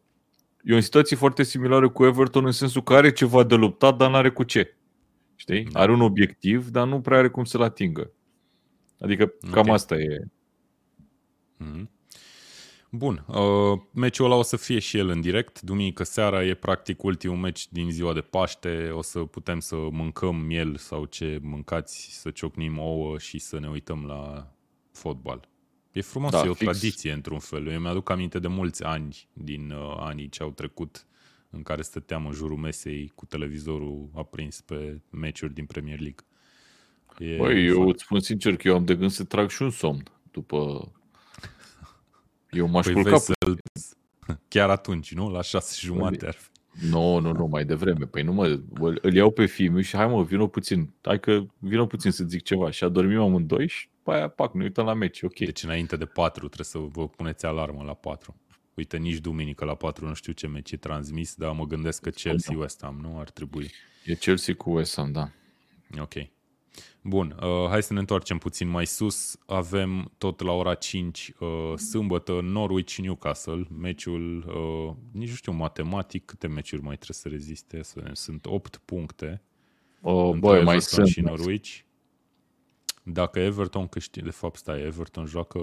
e o situație foarte similară cu Everton în sensul că are ceva de luptat, dar nu are cu ce. Știi? Da. Are un obiectiv, dar nu prea are cum să-l atingă. Adică cam okay. asta e. Mm-hmm. Bun, uh, meciul ăla o să fie și el în direct. Duminică seara e practic ultimul meci din ziua de Paște. O să putem să mâncăm miel sau ce mâncați, să ciocnim ouă și să ne uităm la fotbal. E frumos, da, e o fix. tradiție într-un fel. Eu mi-aduc aminte de mulți ani din uh, anii ce au trecut în care stăteam în jurul mesei cu televizorul aprins pe meciuri din Premier League. E Băi, eu îți spun sincer că eu am de gând să trag și un somn după... Eu m-aș păi culca Chiar atunci, nu? La șase jumate ar fi. Nu, nu, nu, mai devreme. Păi nu mă, îl iau pe filmul și hai mă, vină puțin. Hai că vină puțin să zic ceva. Și adormim amândoi și pe aia, pac, ne uităm la meci, ok. Deci înainte de 4 trebuie să vă puneți alarmă la 4. Uite, nici duminică la 4 nu știu ce meci e transmis, dar mă gândesc că Chelsea-West Ham, nu? Ar trebui. E Chelsea cu West Ham, da. Ok. Bun, uh, hai să ne întoarcem puțin mai sus. Avem tot la ora 5 uh, sâmbătă Norwich-Newcastle, meciul, uh, nici nu știu matematic câte meciuri mai trebuie să reziste, sunt 8 puncte. Oh, băi, mai sunt. Și Norwich. Dacă Everton câștigă, de fapt, stai, Everton joacă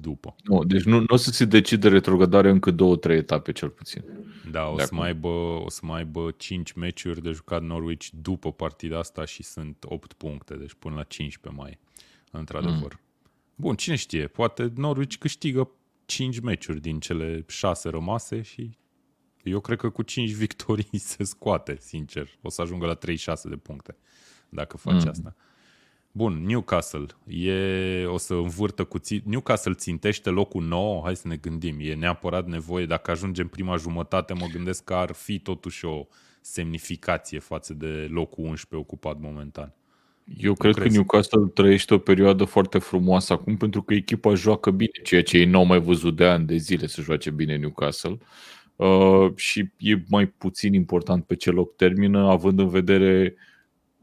după. Nu, deci nu, nu o să se decide retrogradarea încă două, trei etape cel puțin. Da, o să, mai aibă, o să mai aibă 5 meciuri de jucat Norwich după partida asta și sunt 8 puncte, deci până la 15 mai, într-adevăr. Mm. Bun, cine știe, poate Norwich câștigă 5 meciuri din cele 6 rămase și Eu cred că cu 5 victorii se scoate, sincer. O să ajungă la 36 de puncte dacă faci mm. asta. Bun, Newcastle. E, o să învârtă cu ți- Newcastle țintește locul 9, hai să ne gândim. E neapărat nevoie, dacă ajungem prima jumătate, mă gândesc că ar fi totuși o semnificație față de locul 11 ocupat momentan. Eu cred crezi? că Newcastle trăiește o perioadă foarte frumoasă acum pentru că echipa joacă bine, ceea ce ei n-au mai văzut de ani de zile să joace bine Newcastle. Uh, și e mai puțin important pe ce loc termină, având în vedere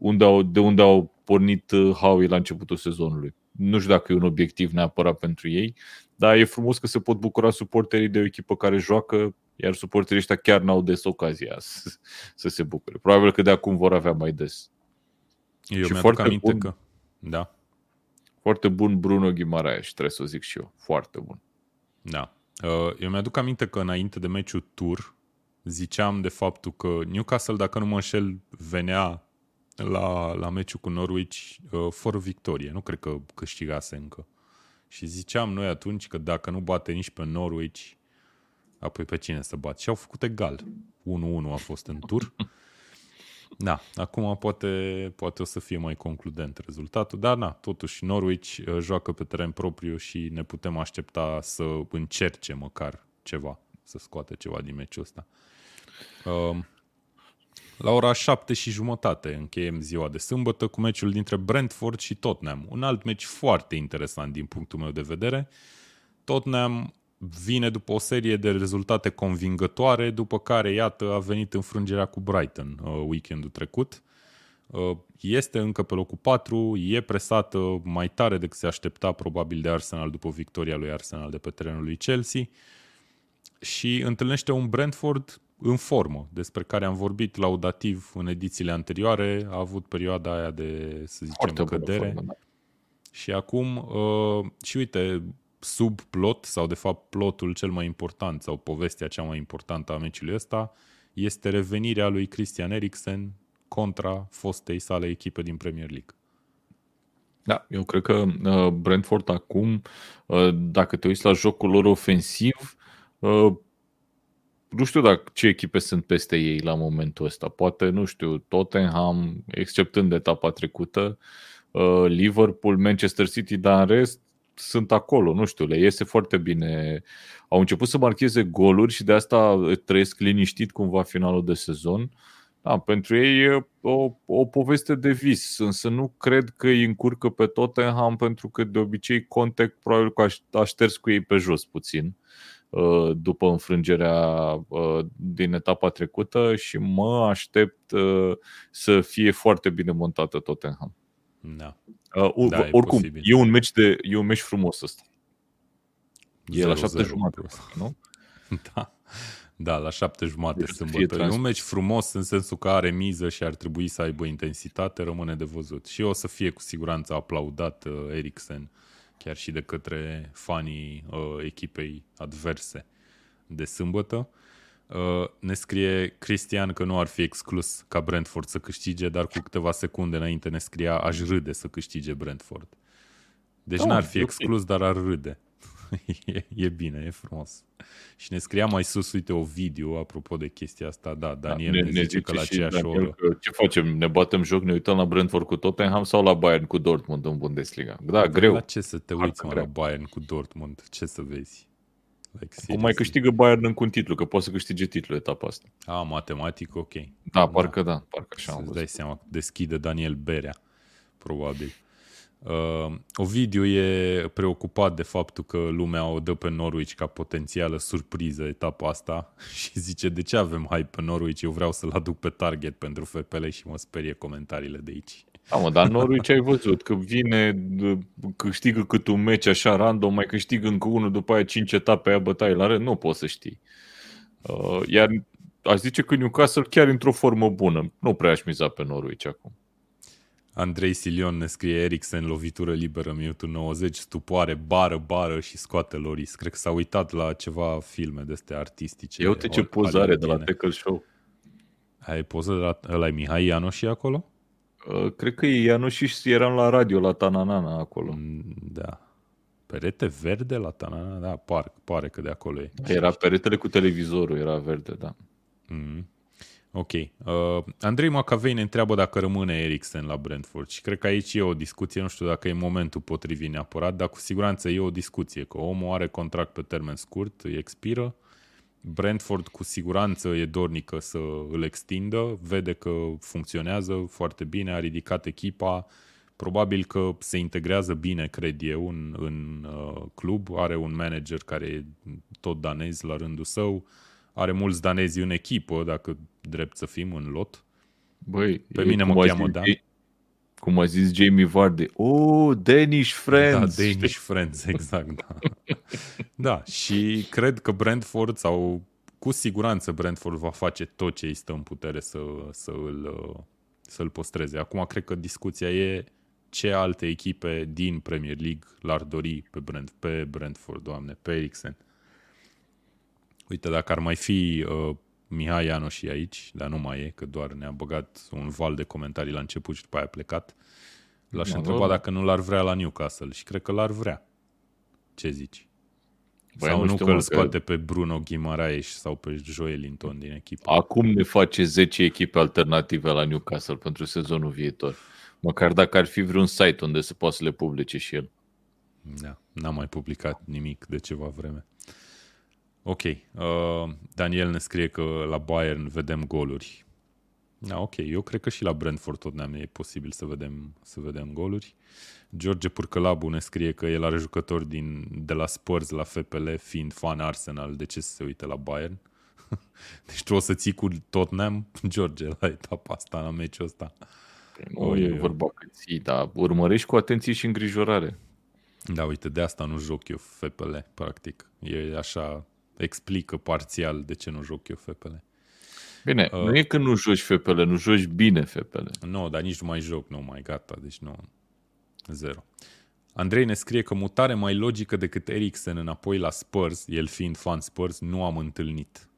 unde au, de unde au pornit uh, Howie la începutul sezonului. Nu știu dacă e un obiectiv neapărat pentru ei, dar e frumos că se pot bucura suporterii de o echipă care joacă, iar suporterii ăștia chiar n-au des ocazia să, să se bucure. Probabil că de acum vor avea mai des. Eu și mi-aduc aminte bun, că... Da. Foarte bun Bruno Ghimaraes, trebuie să o zic și eu. Foarte bun. Da. Uh, eu mi-aduc aminte că înainte de meciul tur ziceam de faptul că Newcastle, dacă nu mă înșel, venea la, la meciul cu Norwich uh, fără victorie. Nu cred că câștigase încă. Și ziceam noi atunci că dacă nu bate nici pe Norwich, apoi pe cine să bat? Și au făcut egal. 1-1 a fost în tur. Da, acum poate, poate o să fie mai concludent rezultatul, dar na, totuși Norwich uh, joacă pe teren propriu și ne putem aștepta să încerce măcar ceva, să scoate ceva din meciul ăsta. Um, la ora 7 și jumătate încheiem ziua de sâmbătă cu meciul dintre Brentford și Tottenham. Un alt meci foarte interesant din punctul meu de vedere. Tottenham vine după o serie de rezultate convingătoare, după care, iată, a venit înfrângerea cu Brighton uh, weekendul trecut. Uh, este încă pe locul 4, e presată mai tare decât se aștepta probabil de Arsenal după victoria lui Arsenal de pe terenul lui Chelsea și întâlnește un Brentford în formă, despre care am vorbit laudativ în edițiile anterioare, a avut perioada aia de, să zicem, Foarte cădere. Formă, da. Și acum, uh, și uite, sub plot, sau de fapt plotul cel mai important, sau povestea cea mai importantă a meciului ăsta, este revenirea lui Christian Eriksen contra fostei sale echipe din Premier League. Da, eu cred că uh, Brentford acum, uh, dacă te uiți la jocul lor ofensiv, uh, nu știu dacă ce echipe sunt peste ei la momentul ăsta. Poate, nu știu, Tottenham, exceptând etapa trecută, uh, Liverpool, Manchester City, dar în rest sunt acolo, nu știu, le iese foarte bine. Au început să marcheze goluri și de asta trăiesc liniștit cumva finalul de sezon. Da, pentru ei e o, o poveste de vis, însă nu cred că îi încurcă pe Tottenham pentru că de obicei Conte probabil că a șters cu ei pe jos puțin uh, după înfrângerea uh, din etapa trecută și mă aștept uh, să fie foarte bine montată Tottenham. Da. Uh, da, oricum, e, e un meci de e un meci frumos ăsta. E la șapte jumate, nu? Da. Da, la șapte jumate deci sâmbătă. E un meci frumos în sensul că are miză și ar trebui să aibă intensitate, rămâne de văzut. Și o să fie cu siguranță aplaudat uh, Eriksen, chiar și de către fanii uh, echipei adverse de sâmbătă. Uh, Uh, ne scrie Cristian că nu ar fi exclus ca Brentford să câștige, dar cu câteva secunde înainte ne scria aș râde să câștige Brentford. Deci da, n-ar fi exclus, dar ar râde. e, e bine, e frumos. Și ne scria mai sus, uite, o video apropo de chestia asta. Da, Daniel da, ne, ne zice că la aceeași Daniel, oră... Că ce facem? Ne batem joc, ne uităm la Brentford cu Tottenham sau la Bayern cu Dortmund în Bundesliga? Da, da greu. La ce să te uiți, mă, la Bayern cu Dortmund? Ce să vezi? Like, Cum mai câștigă Bayern cu un titlu, că poate să câștige titlul etapa asta. A, matematic, ok. Da, parcă da, da parcă așa am dai seama, deschide Daniel Berea, probabil. Uh, Ovidiu e preocupat de faptul că lumea o dă pe Norwich ca potențială surpriză etapa asta și zice de ce avem hype pe Norwich, eu vreau să-l aduc pe target pentru FPL și mă sperie comentariile de aici. Da, mă, dar Norwich ai văzut că vine, câștigă cât un meci așa random, mai câștigă încă unul, după aia cinci etape, aia bătaie la rând, nu poți să știi. Uh, iar aș zice că Newcastle chiar într-o formă bună. Nu prea aș miza pe Norwich acum. Andrei Silion ne scrie Eriksen, lovitură liberă, minutul 90, stupoare, bară, bară și scoate Loris. Cred că s-a uitat la ceva filme de astea artistice. Eu uite ce pozare de la Tackle Show. Ai poză de la ăla Mihai Ianoș și acolo? Uh, cred că e Ianu și eram la radio la Tananana acolo. Mm, da. Perete verde la Tananana? Da, par, pare că de acolo e. Era peretele cu televizorul, era verde, da. Mm. Ok. Uh, Andrei Macavei ne întreabă dacă rămâne Eriksen la Brentford și cred că aici e o discuție, nu știu dacă e momentul potrivit neapărat, dar cu siguranță e o discuție, că omul are contract pe termen scurt, îi expiră, Brentford cu siguranță e dornică să îl extindă, vede că funcționează foarte bine, a ridicat echipa, probabil că se integrează bine, cred eu, în, în uh, club, are un manager care e tot danez la rândul său, are mulți danezi în echipă, dacă drept să fim în lot. Băi, Pe mine mă cheamă Dan. Cum a zis Jamie Vardy. Oh, Danish Friends. Da, Danish Friends, exact. Da. da, și cred că Brentford sau cu siguranță Brentford va face tot ce îi stă în putere să, să îl, să-l postreze. Acum cred că discuția e ce alte echipe din Premier League l-ar dori pe, Brent, pe Brentford, doamne, pe Eriksen. Uite, dacă ar mai fi uh, Mihai Ianoș și aici, dar nu mai e, că doar ne-a băgat un val de comentarii la început și după aia a plecat. L-aș da, întreba dacă nu l-ar vrea la Newcastle și cred că l-ar vrea. Ce zici? Băi, sau nu, nu că îl scoate că... pe Bruno Guimaraes sau pe Joelinton din echipă. Acum ne face 10 echipe alternative la Newcastle pentru sezonul viitor. Măcar dacă ar fi vreun site unde se poate să le publice și el. Da, n-am mai publicat nimic de ceva vreme. Ok. Uh, Daniel ne scrie că la Bayern vedem goluri. Da, ok. Eu cred că și la Brentford tot ne e posibil să vedem, să vedem goluri. George Purcălabu ne scrie că el are jucători din, de la Spurs la FPL, fiind fan Arsenal, de ce să se uite la Bayern? deci tu o să ții cu Tottenham, George, la etapa asta, la meciul ăsta. Nu o, e vorba că ții, dar urmărești cu atenție și îngrijorare. Da, uite, de asta nu joc eu FPL, practic. E așa explică parțial de ce nu joc eu FPL. Bine, uh, nu e că nu joci FPL, nu joci bine FPL. Nu, dar nici nu mai joc, nu mai gata, deci nu. Zero. Andrei ne scrie că mutare mai logică decât Eriksen înapoi la Spurs, el fiind fan Spurs, nu am întâlnit.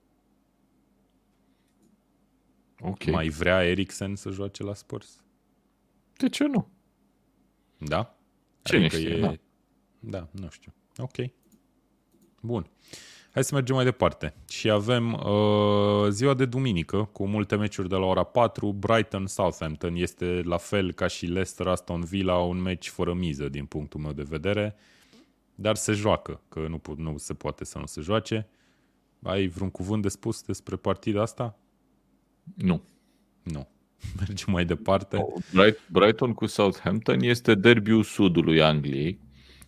Ok. Mai vrea Eriksen să joace la Spurs? De ce nu? Da? Ce adică știe, e... da. da, nu știu. Ok. Bun. Hai să mergem mai departe. Și avem uh, ziua de duminică, cu multe meciuri de la ora 4. Brighton-Southampton este la fel ca și Leicester-Aston Villa, un meci fără miză din punctul meu de vedere, dar se joacă, că nu, nu se poate să nu se joace. Ai vreun cuvânt de spus despre partida asta? Nu. Nu. Mergem mai departe. Brighton cu Southampton este derbiul sudului Angliei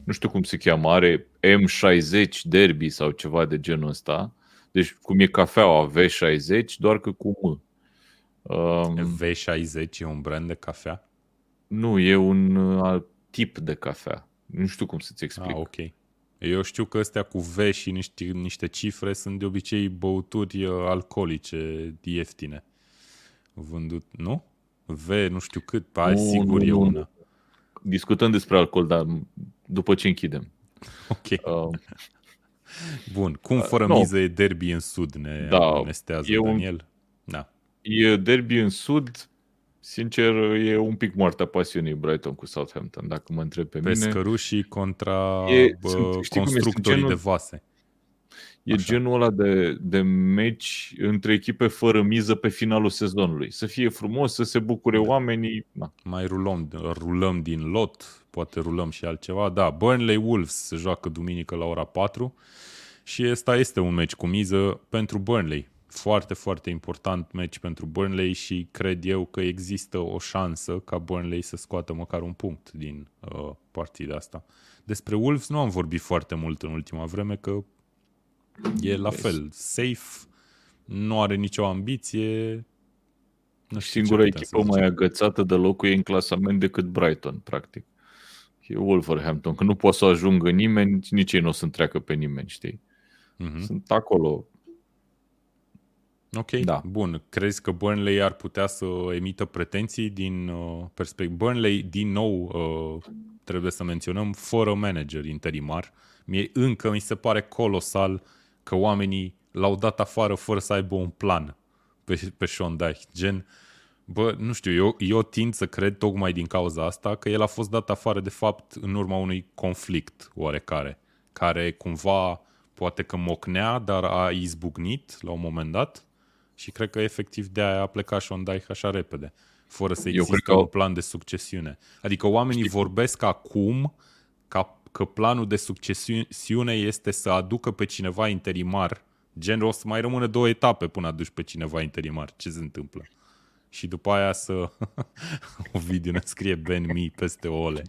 nu știu cum se cheamă, are M60 Derby sau ceva de genul ăsta. Deci cum e cafeaua V60, doar că cu M. Um, V60 e un brand de cafea? Nu, e un alt tip de cafea. Nu știu cum să-ți explic. Ah, ok. Eu știu că astea cu V și niște, niște cifre sunt de obicei băuturi uh, alcoolice ieftine. Vândut, nu? V, nu știu cât, pa, sigur nu, e una. Discutăm despre alcool, dar după ce închidem. Ok. Uh, Bun. Cum fără uh, miză no. e derby în sud, ne da, amestează e Daniel? Un, da. E derby în sud, sincer, e un pic moartea pasiunii Brighton cu Southampton, dacă mă întreb pe Pescărușii mine. Pescărușii contra e, bă, sunt, constructorii genul, de vase. E Așa. genul ăla de, de meci între echipe fără miză pe finalul sezonului. Să fie frumos, să se bucure da. oamenii. Na. Mai rulăm, rulăm din lot, poate rulăm și altceva. Da, Burnley Wolves se joacă duminică la ora 4 și ăsta este un meci cu miză pentru Burnley. Foarte, foarte important meci pentru Burnley și cred eu că există o șansă ca Burnley să scoată măcar un punct din uh, partida asta. Despre Wolves nu am vorbit foarte mult în ultima vreme, că e la fel, safe, nu are nicio ambiție. Nu Singura echipă mai agățată de locul e în clasament decât Brighton, practic e Wolverhampton, că nu poate să ajungă nimeni, nici ei nu o să întreacă pe nimeni, știi? Uh-huh. Sunt acolo. Ok, da. bun. Crezi că Burnley ar putea să emită pretenții din uh, perspectivă? Burnley, din nou, uh, trebuie să menționăm, fără manager interimar. Mie încă mi se pare colosal că oamenii l-au dat afară fără să aibă un plan pe, pe Sean Dyche. Gen, uh, Bă, nu știu, eu, eu tind să cred tocmai din cauza asta că el a fost dat afară de fapt în urma unui conflict oarecare, care cumva poate că mocnea, dar a izbucnit la un moment dat Și cred că efectiv de aia a plecat Sean Dyche așa repede, fără să existe că... un plan de succesiune. Adică oamenii Știi. vorbesc acum ca, că planul de succesiune este să aducă pe cineva interimar, gen o să mai rămână două etape până aduci pe cineva interimar. Ce se întâmplă? și după aia să o video ne scrie Ben Mi peste Ole.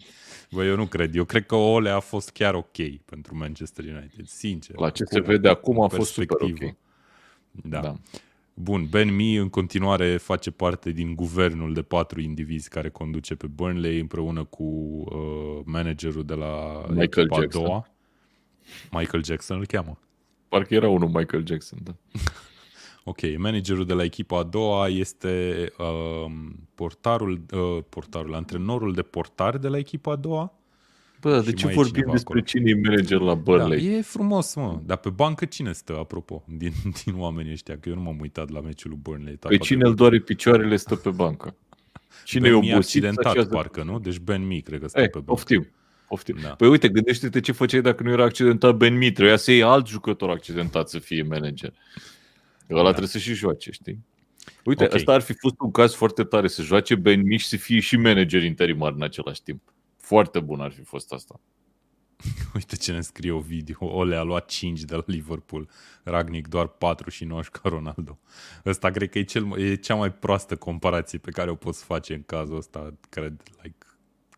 Bă, eu nu cred. Eu cred că Ole a fost chiar ok pentru Manchester United, sincer. La ce se vede acum a fost super ok. Da. da. Bun, Ben Mi în continuare face parte din guvernul de patru indivizi care conduce pe Burnley împreună cu uh, managerul de la Michael Jackson. a doua. Michael Jackson îl cheamă. Parcă era unul Michael Jackson, da. Ok, managerul de la echipa a doua este uh, portarul, uh, portarul, antrenorul de portar de la echipa a doua. Bă, de ce vorbim despre acolo? cine e manager la Burnley? Da, e frumos, mă. Dar pe bancă cine stă, apropo, din, din oamenii ăștia? Că eu nu m-am uitat la meciul lui Burnley. Pe cine îl doare picioarele stă pe bancă. Cine ben e obosit, accidentat, așează... parcă, nu? Deci Ben Mi, cred că stă e, pe bancă. Poftim. Poftim. Da. Păi uite, gândește-te ce făceai dacă nu era accidentat Ben Mi. Trebuia să iei alt jucător accidentat să fie manager. Ăla da. trebuie să și joace, știi? Uite, okay. ăsta ar fi fost un caz foarte tare, să joace Ben Mici să fie și manager interimar în același timp. Foarte bun ar fi fost asta. Uite ce ne scrie o video. Ole a luat 5 de la Liverpool. Ragnic doar 4 și 9 ca Ronaldo. Ăsta cred că e, cel, e cea mai proastă comparație pe care o poți face în cazul ăsta, cred. Like,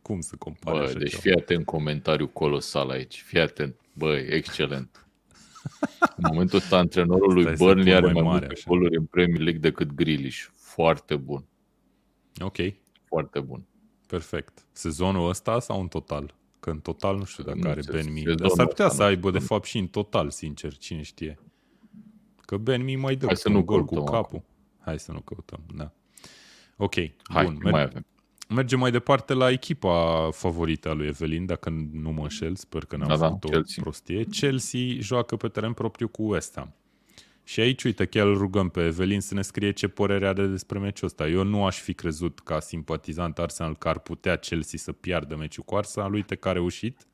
cum să compari Bă, așa deci ceva? fii atent comentariu colosal aici. Fii atent. Băi, excelent. În momentul ăsta, antrenorul lui Burnley are mai multe goluri în Premier League decât Grealish. Foarte bun. Ok. Foarte bun. Perfect. Sezonul ăsta sau în total? Că în total nu știu dacă nu, are Ben Mi. Dar s-ar putea să aibă, de fapt, și în total, sincer, cine știe. Că Ben Mi mai dă Hai să nu gol cu capul. Acum. Hai să nu căutăm, da. Ok, Hai, bun. Mai avem. Mergem mai departe la echipa favorită a lui Evelin, dacă nu mă înșel, sper că n-am da, făcut da, o Chelsea. prostie. Chelsea joacă pe teren propriu cu West Ham. Și aici, uite, chiar îl rugăm pe Evelin să ne scrie ce părere are despre meciul ăsta. Eu nu aș fi crezut ca simpatizant Arsenal că ar putea Chelsea să piardă meciul cu Arsenal. Uite că a reușit.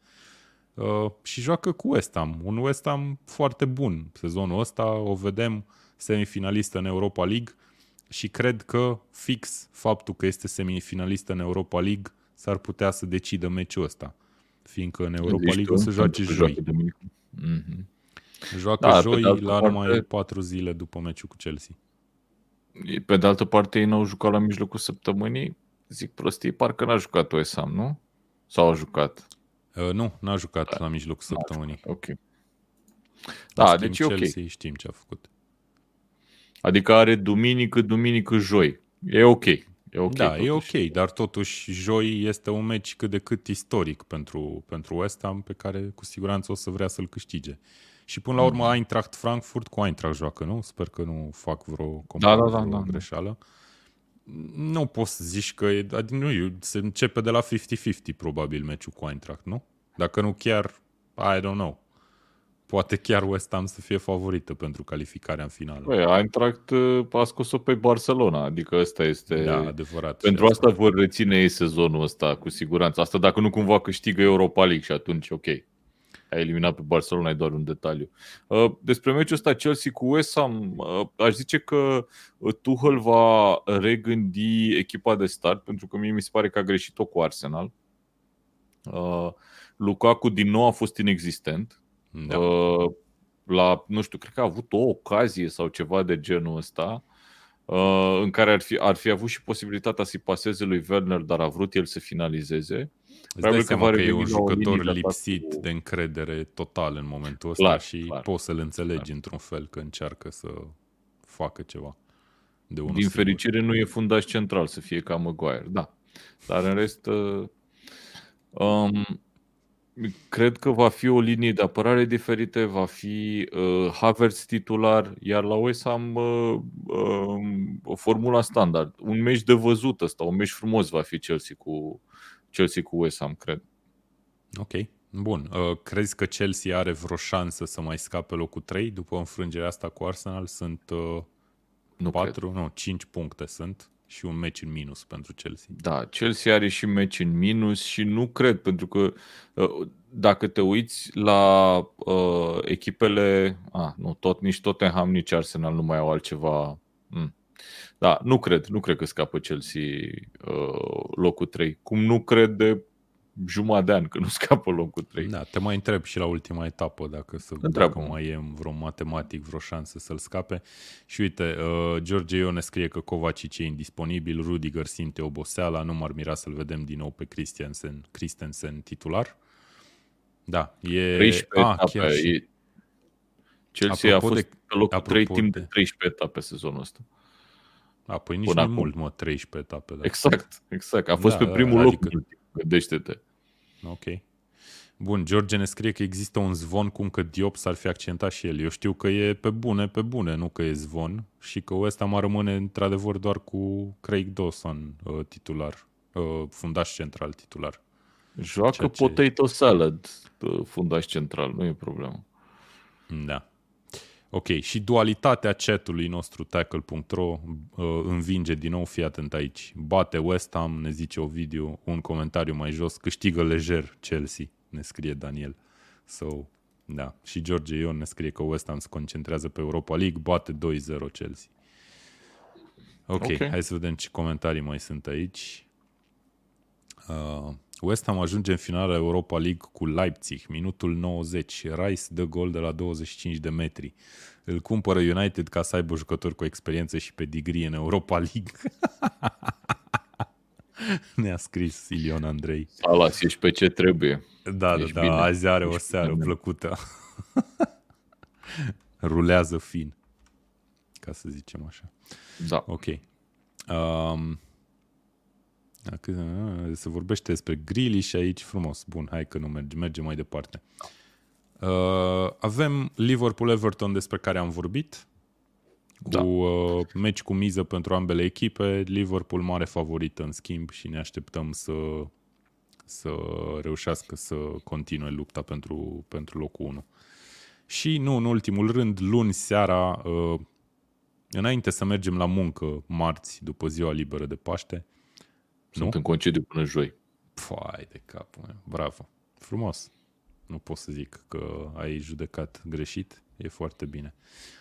Uh, și joacă cu West Ham. Un West Ham foarte bun sezonul ăsta. O vedem semifinalistă în Europa League și cred că fix faptul că este semifinalistă în Europa League s-ar putea să decidă meciul ăsta, fiindcă în Europa League o să joace joi. Mm-hmm. Joacă da, joi la parte, numai patru zile după meciul cu Chelsea. Pe de altă parte, ei n-au jucat la mijlocul săptămânii. Zic prostii, parcă n-a jucat West Ham, nu? Sau a jucat? Uh, nu, n-a jucat da. la mijlocul săptămânii. Ok. Da, deci Chelsea, ok. știm ce a făcut. Adică are duminică, duminică, joi. E ok. E ok da, totuși. e ok, dar totuși joi este un meci cât de cât istoric pentru, pentru West Ham, pe care cu siguranță o să vrea să-l câștige. Și până la urmă mm. Eintracht Frankfurt cu Eintracht joacă, nu? Sper că nu fac vreo da, da, da, da, greșeală. Nu poți să zici că e, adică nu, se începe de la 50-50 probabil meciul cu Eintracht, nu? Dacă nu chiar, I don't know poate chiar West Ham să fie favorită pentru calificarea în finală. Păi, Eintracht uh, a scos-o pe Barcelona, adică ăsta este... Da, adevărat. Pentru asta vor reține ei sezonul ăsta, cu siguranță. Asta dacă nu cumva câștigă Europa League și atunci, ok. Ai eliminat pe Barcelona, e doar un detaliu. Uh, despre meciul ăsta Chelsea cu West Ham, uh, aș zice că Tuchel va regândi echipa de start, pentru că mie mi se pare că a greșit-o cu Arsenal. Lukaku din nou a fost inexistent, da. Uh, la, nu știu, cred că a avut o ocazie sau ceva de genul ăsta uh, în care ar fi, ar fi avut și posibilitatea să-i paseze lui Werner, dar a vrut el să finalizeze. Îți dai seama că, că e un jucător lipsit cu... de încredere total în momentul ăsta clar, și clar, poți să-l înțelegi clar. într-un fel că încearcă să facă ceva. De unul Din singur. fericire nu e fundaș central să fie ca Maguire, da. Dar în rest, uh, um, Cred că va fi o linie de apărare diferită, va fi uh, Havertz titular, iar la West Ham uh, uh, o formula standard. Un meci de văzut ăsta, un meci frumos va fi Chelsea cu, Chelsea cu West Ham, cred. Ok, bun. Uh, crezi că Chelsea are vreo șansă să mai scape locul 3 după înfrângerea asta cu Arsenal? Sunt uh, nu 4, cred. nu, 5 puncte sunt și un meci în minus pentru Chelsea. Da, Chelsea are și meci în minus și nu cred, pentru că uh, dacă te uiți la uh, echipele, ah, nu, tot nici Tottenham, nici Arsenal nu mai au altceva Mm. Da, nu cred, nu cred că scapă Chelsea uh, locul 3. Cum nu cred de jumătate de an că nu scapă locul 3. Da, te mai întreb și la ultima etapă dacă, să, dacă mai e vreo matematic, vreo șansă să-l scape. Și uite, uh, George Ione scrie că Kovacic e indisponibil, Rudiger simte oboseala, nu m-ar mira să-l vedem din nou pe Christensen, Christensen titular. Da, e... 13 ah, etape, chiar și... e... Chelsea apropo a fost de, pe locul 3 timp de 13 etape sezonul ăsta. A, păi nici Până mai mult, mă, 13 etape. Da. Exact, exact. A fost da, pe primul adică... loc, gândește-te. Ok. Bun, George ne scrie că există un zvon cum că Diop s-ar fi accentat și el. Eu știu că e pe bune, pe bune, nu că e zvon și că West Ham rămâne într-adevăr doar cu Craig Dawson uh, titular, uh, fundaș central titular. Joacă ce... potato salad, uh, fundaș central, nu e problemă. Da. Ok, și dualitatea chatului nostru tackle.ro uh, învinge din nou, fii atent aici. Bate West Ham, ne zice Ovidiu, un comentariu mai jos, câștigă lejer Chelsea, ne scrie Daniel. So, da. Și George Ion ne scrie că West Ham se concentrează pe Europa League, bate 2-0 Chelsea. Ok, okay, hai să vedem ce comentarii mai sunt aici. Uh, West Ham ajunge în finala Europa League cu Leipzig, minutul 90. Rice dă gol de la 25 de metri. Îl cumpără United ca să aibă jucători cu experiență și pedigree în Europa League. Ne-a scris Ilion Andrei. Alas, ești pe ce trebuie. Da, ești da, da, bine. azi are ești o seară bine. plăcută. Rulează fin, ca să zicem așa. Da. Ok. Um, dacă se vorbește despre grilli și aici frumos. Bun, hai că nu merge, merge mai departe. Uh, avem Liverpool-Everton despre care am vorbit. Cu da. uh, meci cu miză pentru ambele echipe. Liverpool mare favorită în schimb și ne așteptăm să, să reușească să continue lupta pentru, pentru locul 1. Și nu în ultimul rând, luni seara, uh, înainte să mergem la muncă marți, după ziua liberă de Paște, sunt nu? în concediu până joi. Păi de capul meu. Bravo. Frumos. Nu pot să zic că ai judecat greșit. E foarte bine.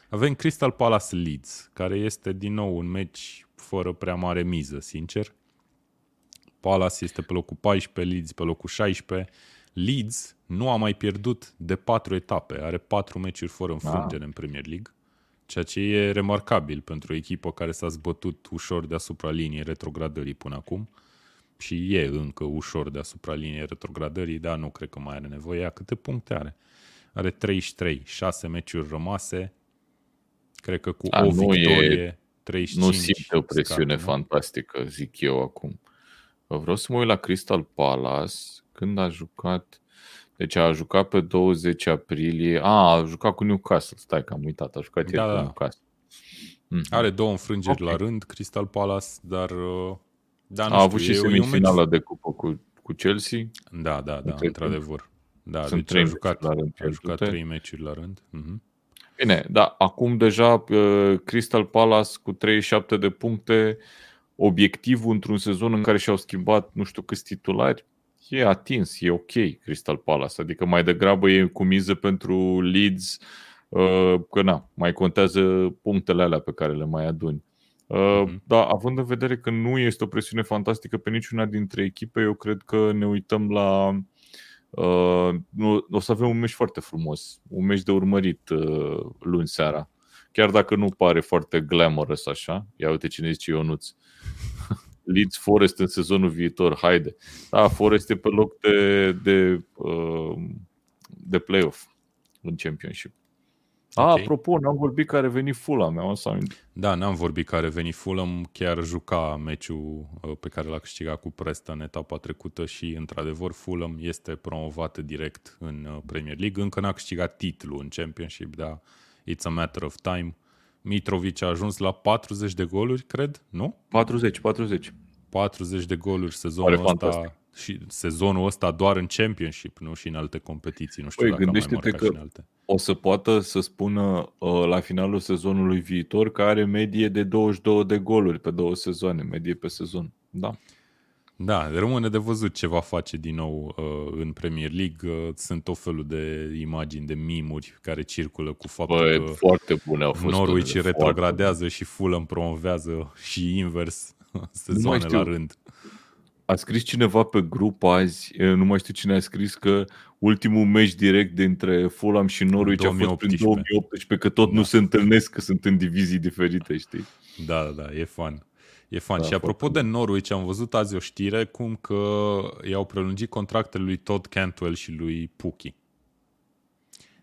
Avem Crystal Palace Leeds, care este din nou un meci fără prea mare miză, sincer. Palace este pe locul 14, Leeds pe locul 16. Leeds nu a mai pierdut de patru etape, are patru meciuri fără înfrângere ah. în Premier League, ceea ce e remarcabil pentru o echipă care s-a zbătut ușor deasupra liniei retrogradării până acum și e încă ușor deasupra liniei retrogradării, dar nu cred că mai are nevoie. Ea câte puncte are? Are 33, 6 meciuri rămase. Cred că cu A, o victorie, e, 35. Nu simte o presiune scade, fantastică, zic eu acum. Vreau să mă uit la Crystal Palace când a jucat... Deci a jucat pe 20 aprilie. A, a jucat cu Newcastle. Stai că am uitat. A jucat da, ieri da. cu Newcastle. Mm-hmm. Are două înfrângeri okay. la rând, Crystal Palace, dar uh, da, nu a avut și semifinala de cupă cu, cu Chelsea. Da, da, da, într-adevăr. Da, Sunt deci trei a jucat, la rând a jucat trei meciuri la rând. Uh-huh. Bine, da, acum deja uh, Crystal Palace cu 37 de puncte, obiectivul într-un sezon în care și-au schimbat nu știu câți titulari, e atins, e ok Crystal Palace, adică mai degrabă e cu miză pentru Leeds, uh, că na, mai contează punctele alea pe care le mai aduni. Uh, da, având în vedere că nu este o presiune fantastică pe niciuna dintre echipe, eu cred că ne uităm la. Uh, nu, o să avem un meci foarte frumos, un meci de urmărit uh, luni seara. Chiar dacă nu pare foarte glamorous așa, ia uite cine zice Ionuț. Leeds Forest în sezonul viitor, haide. Da, Forest e pe loc de, de, uh, de playoff în Championship. Okay. A, apropo, n-am vorbit că a revenit Fulham. Mi-am Da, n-am vorbit că a revenit Fulham. Chiar juca meciul uh, pe care l-a câștigat cu Preston etapa trecută și, într-adevăr, Fulham este promovat direct în uh, Premier League. Încă n-a câștigat titlul în Championship, dar it's a matter of time. Mitrovic a ajuns la 40 de goluri, cred, nu? 40, 40. 40 de goluri sezonul Pare ăsta. Fantastic și sezonul ăsta doar în Championship, nu și în alte competiții. Nu știu păi, dacă gândește-te că și în alte. o să poată să spună uh, la finalul sezonului viitor că are medie de 22 de goluri pe două sezoane, medie pe sezon. Da. Da, rămâne de văzut ce va face din nou uh, în Premier League. Uh, sunt o felul de imagini, de mimuri care circulă cu faptul Băi, că foarte bune au fost Norwich retrogradează și Fulham promovează și invers sezoane la rând. A scris cineva pe grup azi, nu mai știu cine a scris, că ultimul meci direct dintre Fulham și Norwich a fost prin 2018, că tot da. nu se întâlnesc, că sunt în divizii diferite, știi? Da, da, da, e fan. E fan. Da, și apropo de Norwich, am văzut azi o știre cum că i-au prelungit contractele lui Todd Cantwell și lui Puki.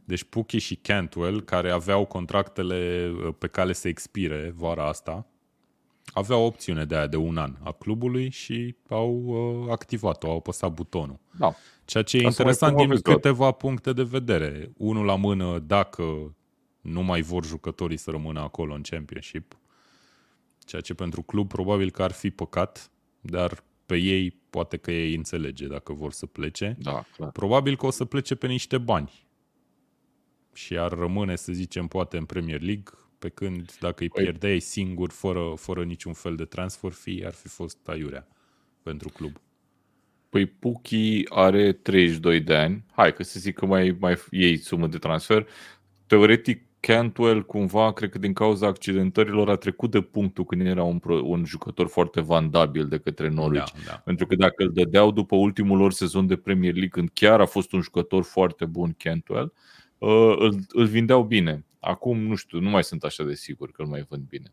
Deci Puki și Cantwell, care aveau contractele uh, pe cale să expire vara asta, aveau o opțiune de aia de un an a clubului și au uh, activat-o, au apăsat butonul. Da. Ceea ce e Asta interesant din câteva puncte de vedere. Unul la mână, dacă nu mai vor jucătorii să rămână acolo în Championship, ceea ce pentru club probabil că ar fi păcat, dar pe ei poate că ei înțelege dacă vor să plece. Da, clar. Probabil că o să plece pe niște bani și ar rămâne, să zicem, poate în Premier League, pe când dacă îi păi- pierdeai singur, fără, fără niciun fel de transfer fee, ar fi fost aiurea pentru club. Păi Puki are 32 de ani, hai că să zic că mai, mai iei sumă de transfer. Teoretic, Cantwell cumva, cred că din cauza accidentărilor a trecut de punctul când era un, un jucător foarte vandabil de către Norwich. Da, da. Pentru că dacă îl dădeau după ultimul lor sezon de Premier League, când chiar a fost un jucător foarte bun Cantwell, uh, îl, îl vindeau bine. Acum, nu știu, nu mai sunt așa de sigur că îl mai vând bine.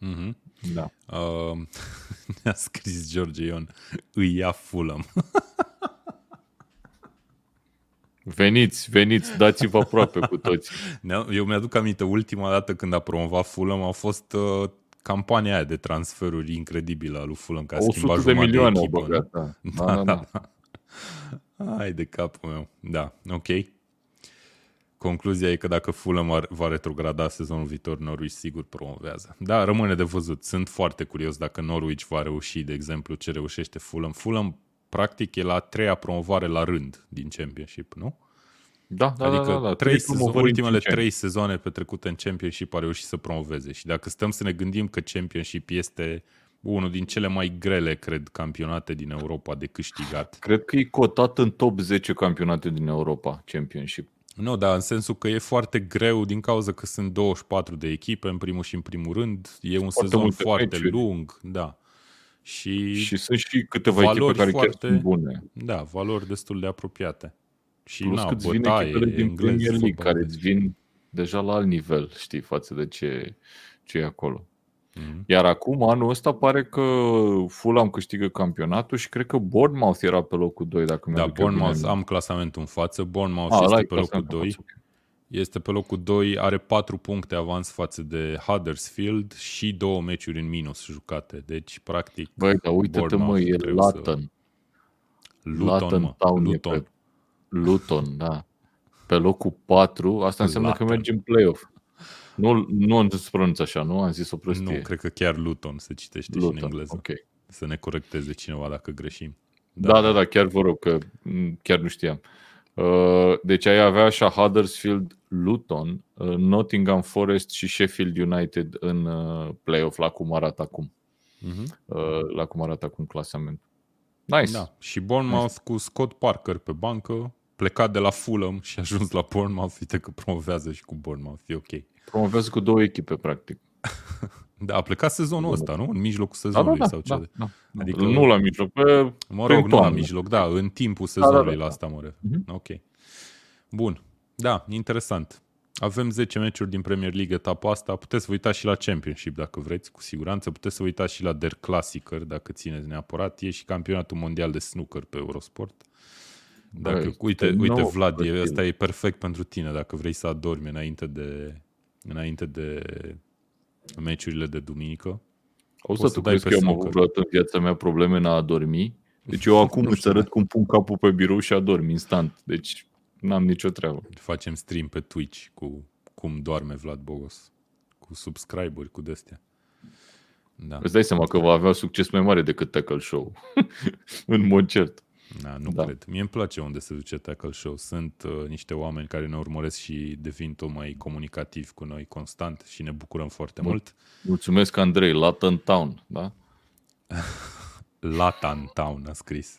Mm-hmm. Da. Uh, ne-a scris George Ion, îi ia Fulham. Veniți, veniți, dați-vă aproape cu toți. Eu mi-aduc aminte, ultima dată când a promovat Fulham a fost uh, campania aia de transferuri incredibilă a lui Fulham, ca schimba de milioane de echipă, băgat, da. Da, da, da. da. Hai de capul meu. Da, ok. Concluzia e că dacă Fulham va retrograda sezonul viitor, Norwich sigur promovează. Da, rămâne de văzut. Sunt foarte curios dacă Norwich va reuși, de exemplu, ce reușește Fulham. Fulham, practic, e la a treia promovare la rând din Championship, nu? Da, da, adică da, da, da. Trei sezon, ultimele trei sezoane petrecute în Championship a reușit să promoveze. Și dacă stăm să ne gândim că Championship este unul din cele mai grele, cred, campionate din Europa de câștigat. Cred că e cotat în top 10 campionate din Europa, Championship. Nu, dar în sensul că e foarte greu din cauza că sunt 24 de echipe, în primul și în primul rând. E un foarte sezon foarte meciuri. lung, da. Și, și sunt și câteva echipe care foarte, chiar sunt bune. Da, valori destul de apropiate. Și Plus na, cât bătaie, din Premier League, care îți vin deja la alt nivel, știi, față de ce, ce e acolo. Mm-hmm. Iar acum, anul ăsta, pare că Fulham câștigă campionatul și cred că Bournemouth era pe locul 2, dacă Da, Bournemouth, am clasamentul în față. Bournemouth A, este pe locul 2. Față, okay. Este pe locul 2, are 4 puncte avans față de Huddersfield și două meciuri în minus jucate. Deci, practic, Băi, dar uite-te mă, e Luton. Să... Luton, Luton, mă. Town Luton. Pe... Luton, da. Pe locul 4, asta înseamnă Luton. că mergi în play-off. Nu, nu se pronunță așa, nu? Am zis o prostie. Nu, cred că chiar Luton se citește Luton, și în engleză. Okay. Să ne corecteze cineva dacă greșim. Da, da, da, da chiar vă rog, că chiar nu știam. Uh, deci ai avea așa Huddersfield, Luton, uh, Nottingham Forest și Sheffield United în uh, play-off la cum arată acum. Uh-huh. La cum arată acum clasamentul. Nice. Da. Și Bournemouth nice. cu Scott Parker pe bancă, plecat de la Fulham și ajuns la Bournemouth, uite că promovează și cu Bournemouth, e ok. Promovează cu două echipe, practic. da, a plecat sezonul ăsta, nu? În mijlocul sezonului da, da, da, sau ce? Da, da. Adică, nu la mijloc, pe Mă rog, nu la mijloc, da, în timpul sezonului da, da, da. la asta mă refer. Uh-huh. Ok. Bun. Da, interesant. Avem 10 meciuri din Premier League etapa asta. Puteți să vă uitați și la Championship dacă vreți, cu siguranță. Puteți să vă uitați și la Der Classicer dacă țineți neapărat. E și campionatul mondial de snooker pe Eurosport. Dacă, Băi, uite, uite Vlad, e, ăsta e perfect pentru tine dacă vrei să adormi înainte de, înainte de meciurile de duminică. O să tu crezi că eu am avut vreodată în viața mea probleme în a adormi? Deci eu acum îți arăt cum pun capul pe birou și adorm instant. Deci n-am nicio treabă. Facem stream pe Twitch cu cum doarme Vlad Bogos. Cu subscriberi, cu destea. Da. Îți dai seama că va avea succes mai mare decât Tackle Show. în mod cert. Da, nu da. cred. Mie îmi place unde se duce Tackle Show. Sunt uh, niște oameni care ne urmăresc și devin tot mai comunicativi cu noi constant și ne bucurăm foarte Mul- mult. Mulțumesc, Andrei. Latin Town, da? Zlatan Town a scris.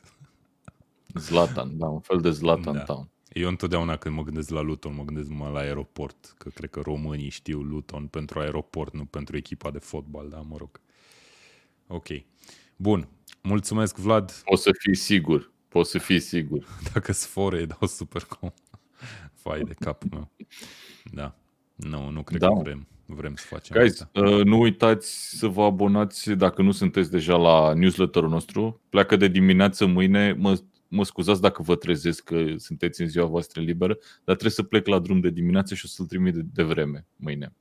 Zlatan, da, un fel de Zlatan da. Town. Eu întotdeauna când mă gândesc la Luton, mă gândesc mă la aeroport, că cred că românii știu Luton pentru aeroport, nu pentru echipa de fotbal, da, mă rog. Ok. Bun. Mulțumesc, Vlad. O să fii sigur. Poți să fii sigur. Dacă sfore, dau super com. Fai de capul meu. Da. Nu, nu cred da. că vrem, vrem să facem Guys, asta. Uh, nu uitați să vă abonați dacă nu sunteți deja la newsletterul nostru. Pleacă de dimineață mâine. Mă, mă scuzați dacă vă trezesc că sunteți în ziua voastră liberă, dar trebuie să plec la drum de dimineață și o să-l trimit de, de vreme mâine.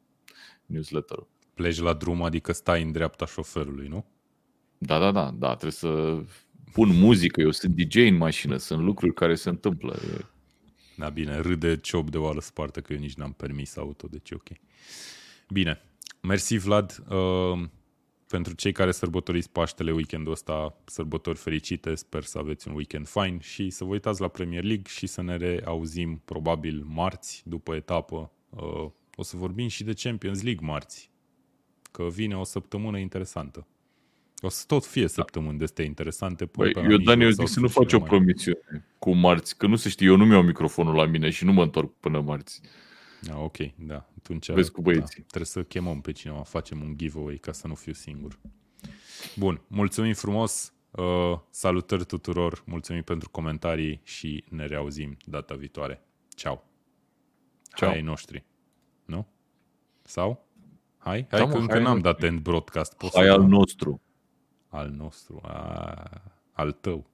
Newsletterul. Pleci la drum, adică stai în dreapta șoferului, nu? Da, da, da, da. Trebuie să pun muzică, eu sunt DJ în mașină, sunt lucruri care se întâmplă. Da, bine, râde ciop de oală spartă că eu nici n-am permis auto, deci ok. Bine, mersi Vlad. Uh, pentru cei care sărbătoriți Paștele weekendul ăsta, sărbători fericite, sper să aveți un weekend fain și să vă uitați la Premier League și să ne reauzim probabil marți după etapă. Uh, o să vorbim și de Champions League marți, că vine o săptămână interesantă. O să tot fie săptămâni de astea interesante. Păi, eu, Dani, eu zic să nu faci o promisiune cu marți, că nu se știe, eu nu mi-au microfonul la mine și nu mă întorc până marți. Ah, ok, da. Atunci Vezi cu băieții. Da, trebuie să chemăm pe cineva, facem un giveaway ca să nu fiu singur. Bun, mulțumim frumos, uh, salutări tuturor, mulțumim pentru comentarii și ne reauzim data viitoare. Ceau! Ciao. Hai ai noștri, nu? Sau? Hai, hai da, că încă n-am dat end broadcast. Poți hai al nostru al nostru, a, al tău.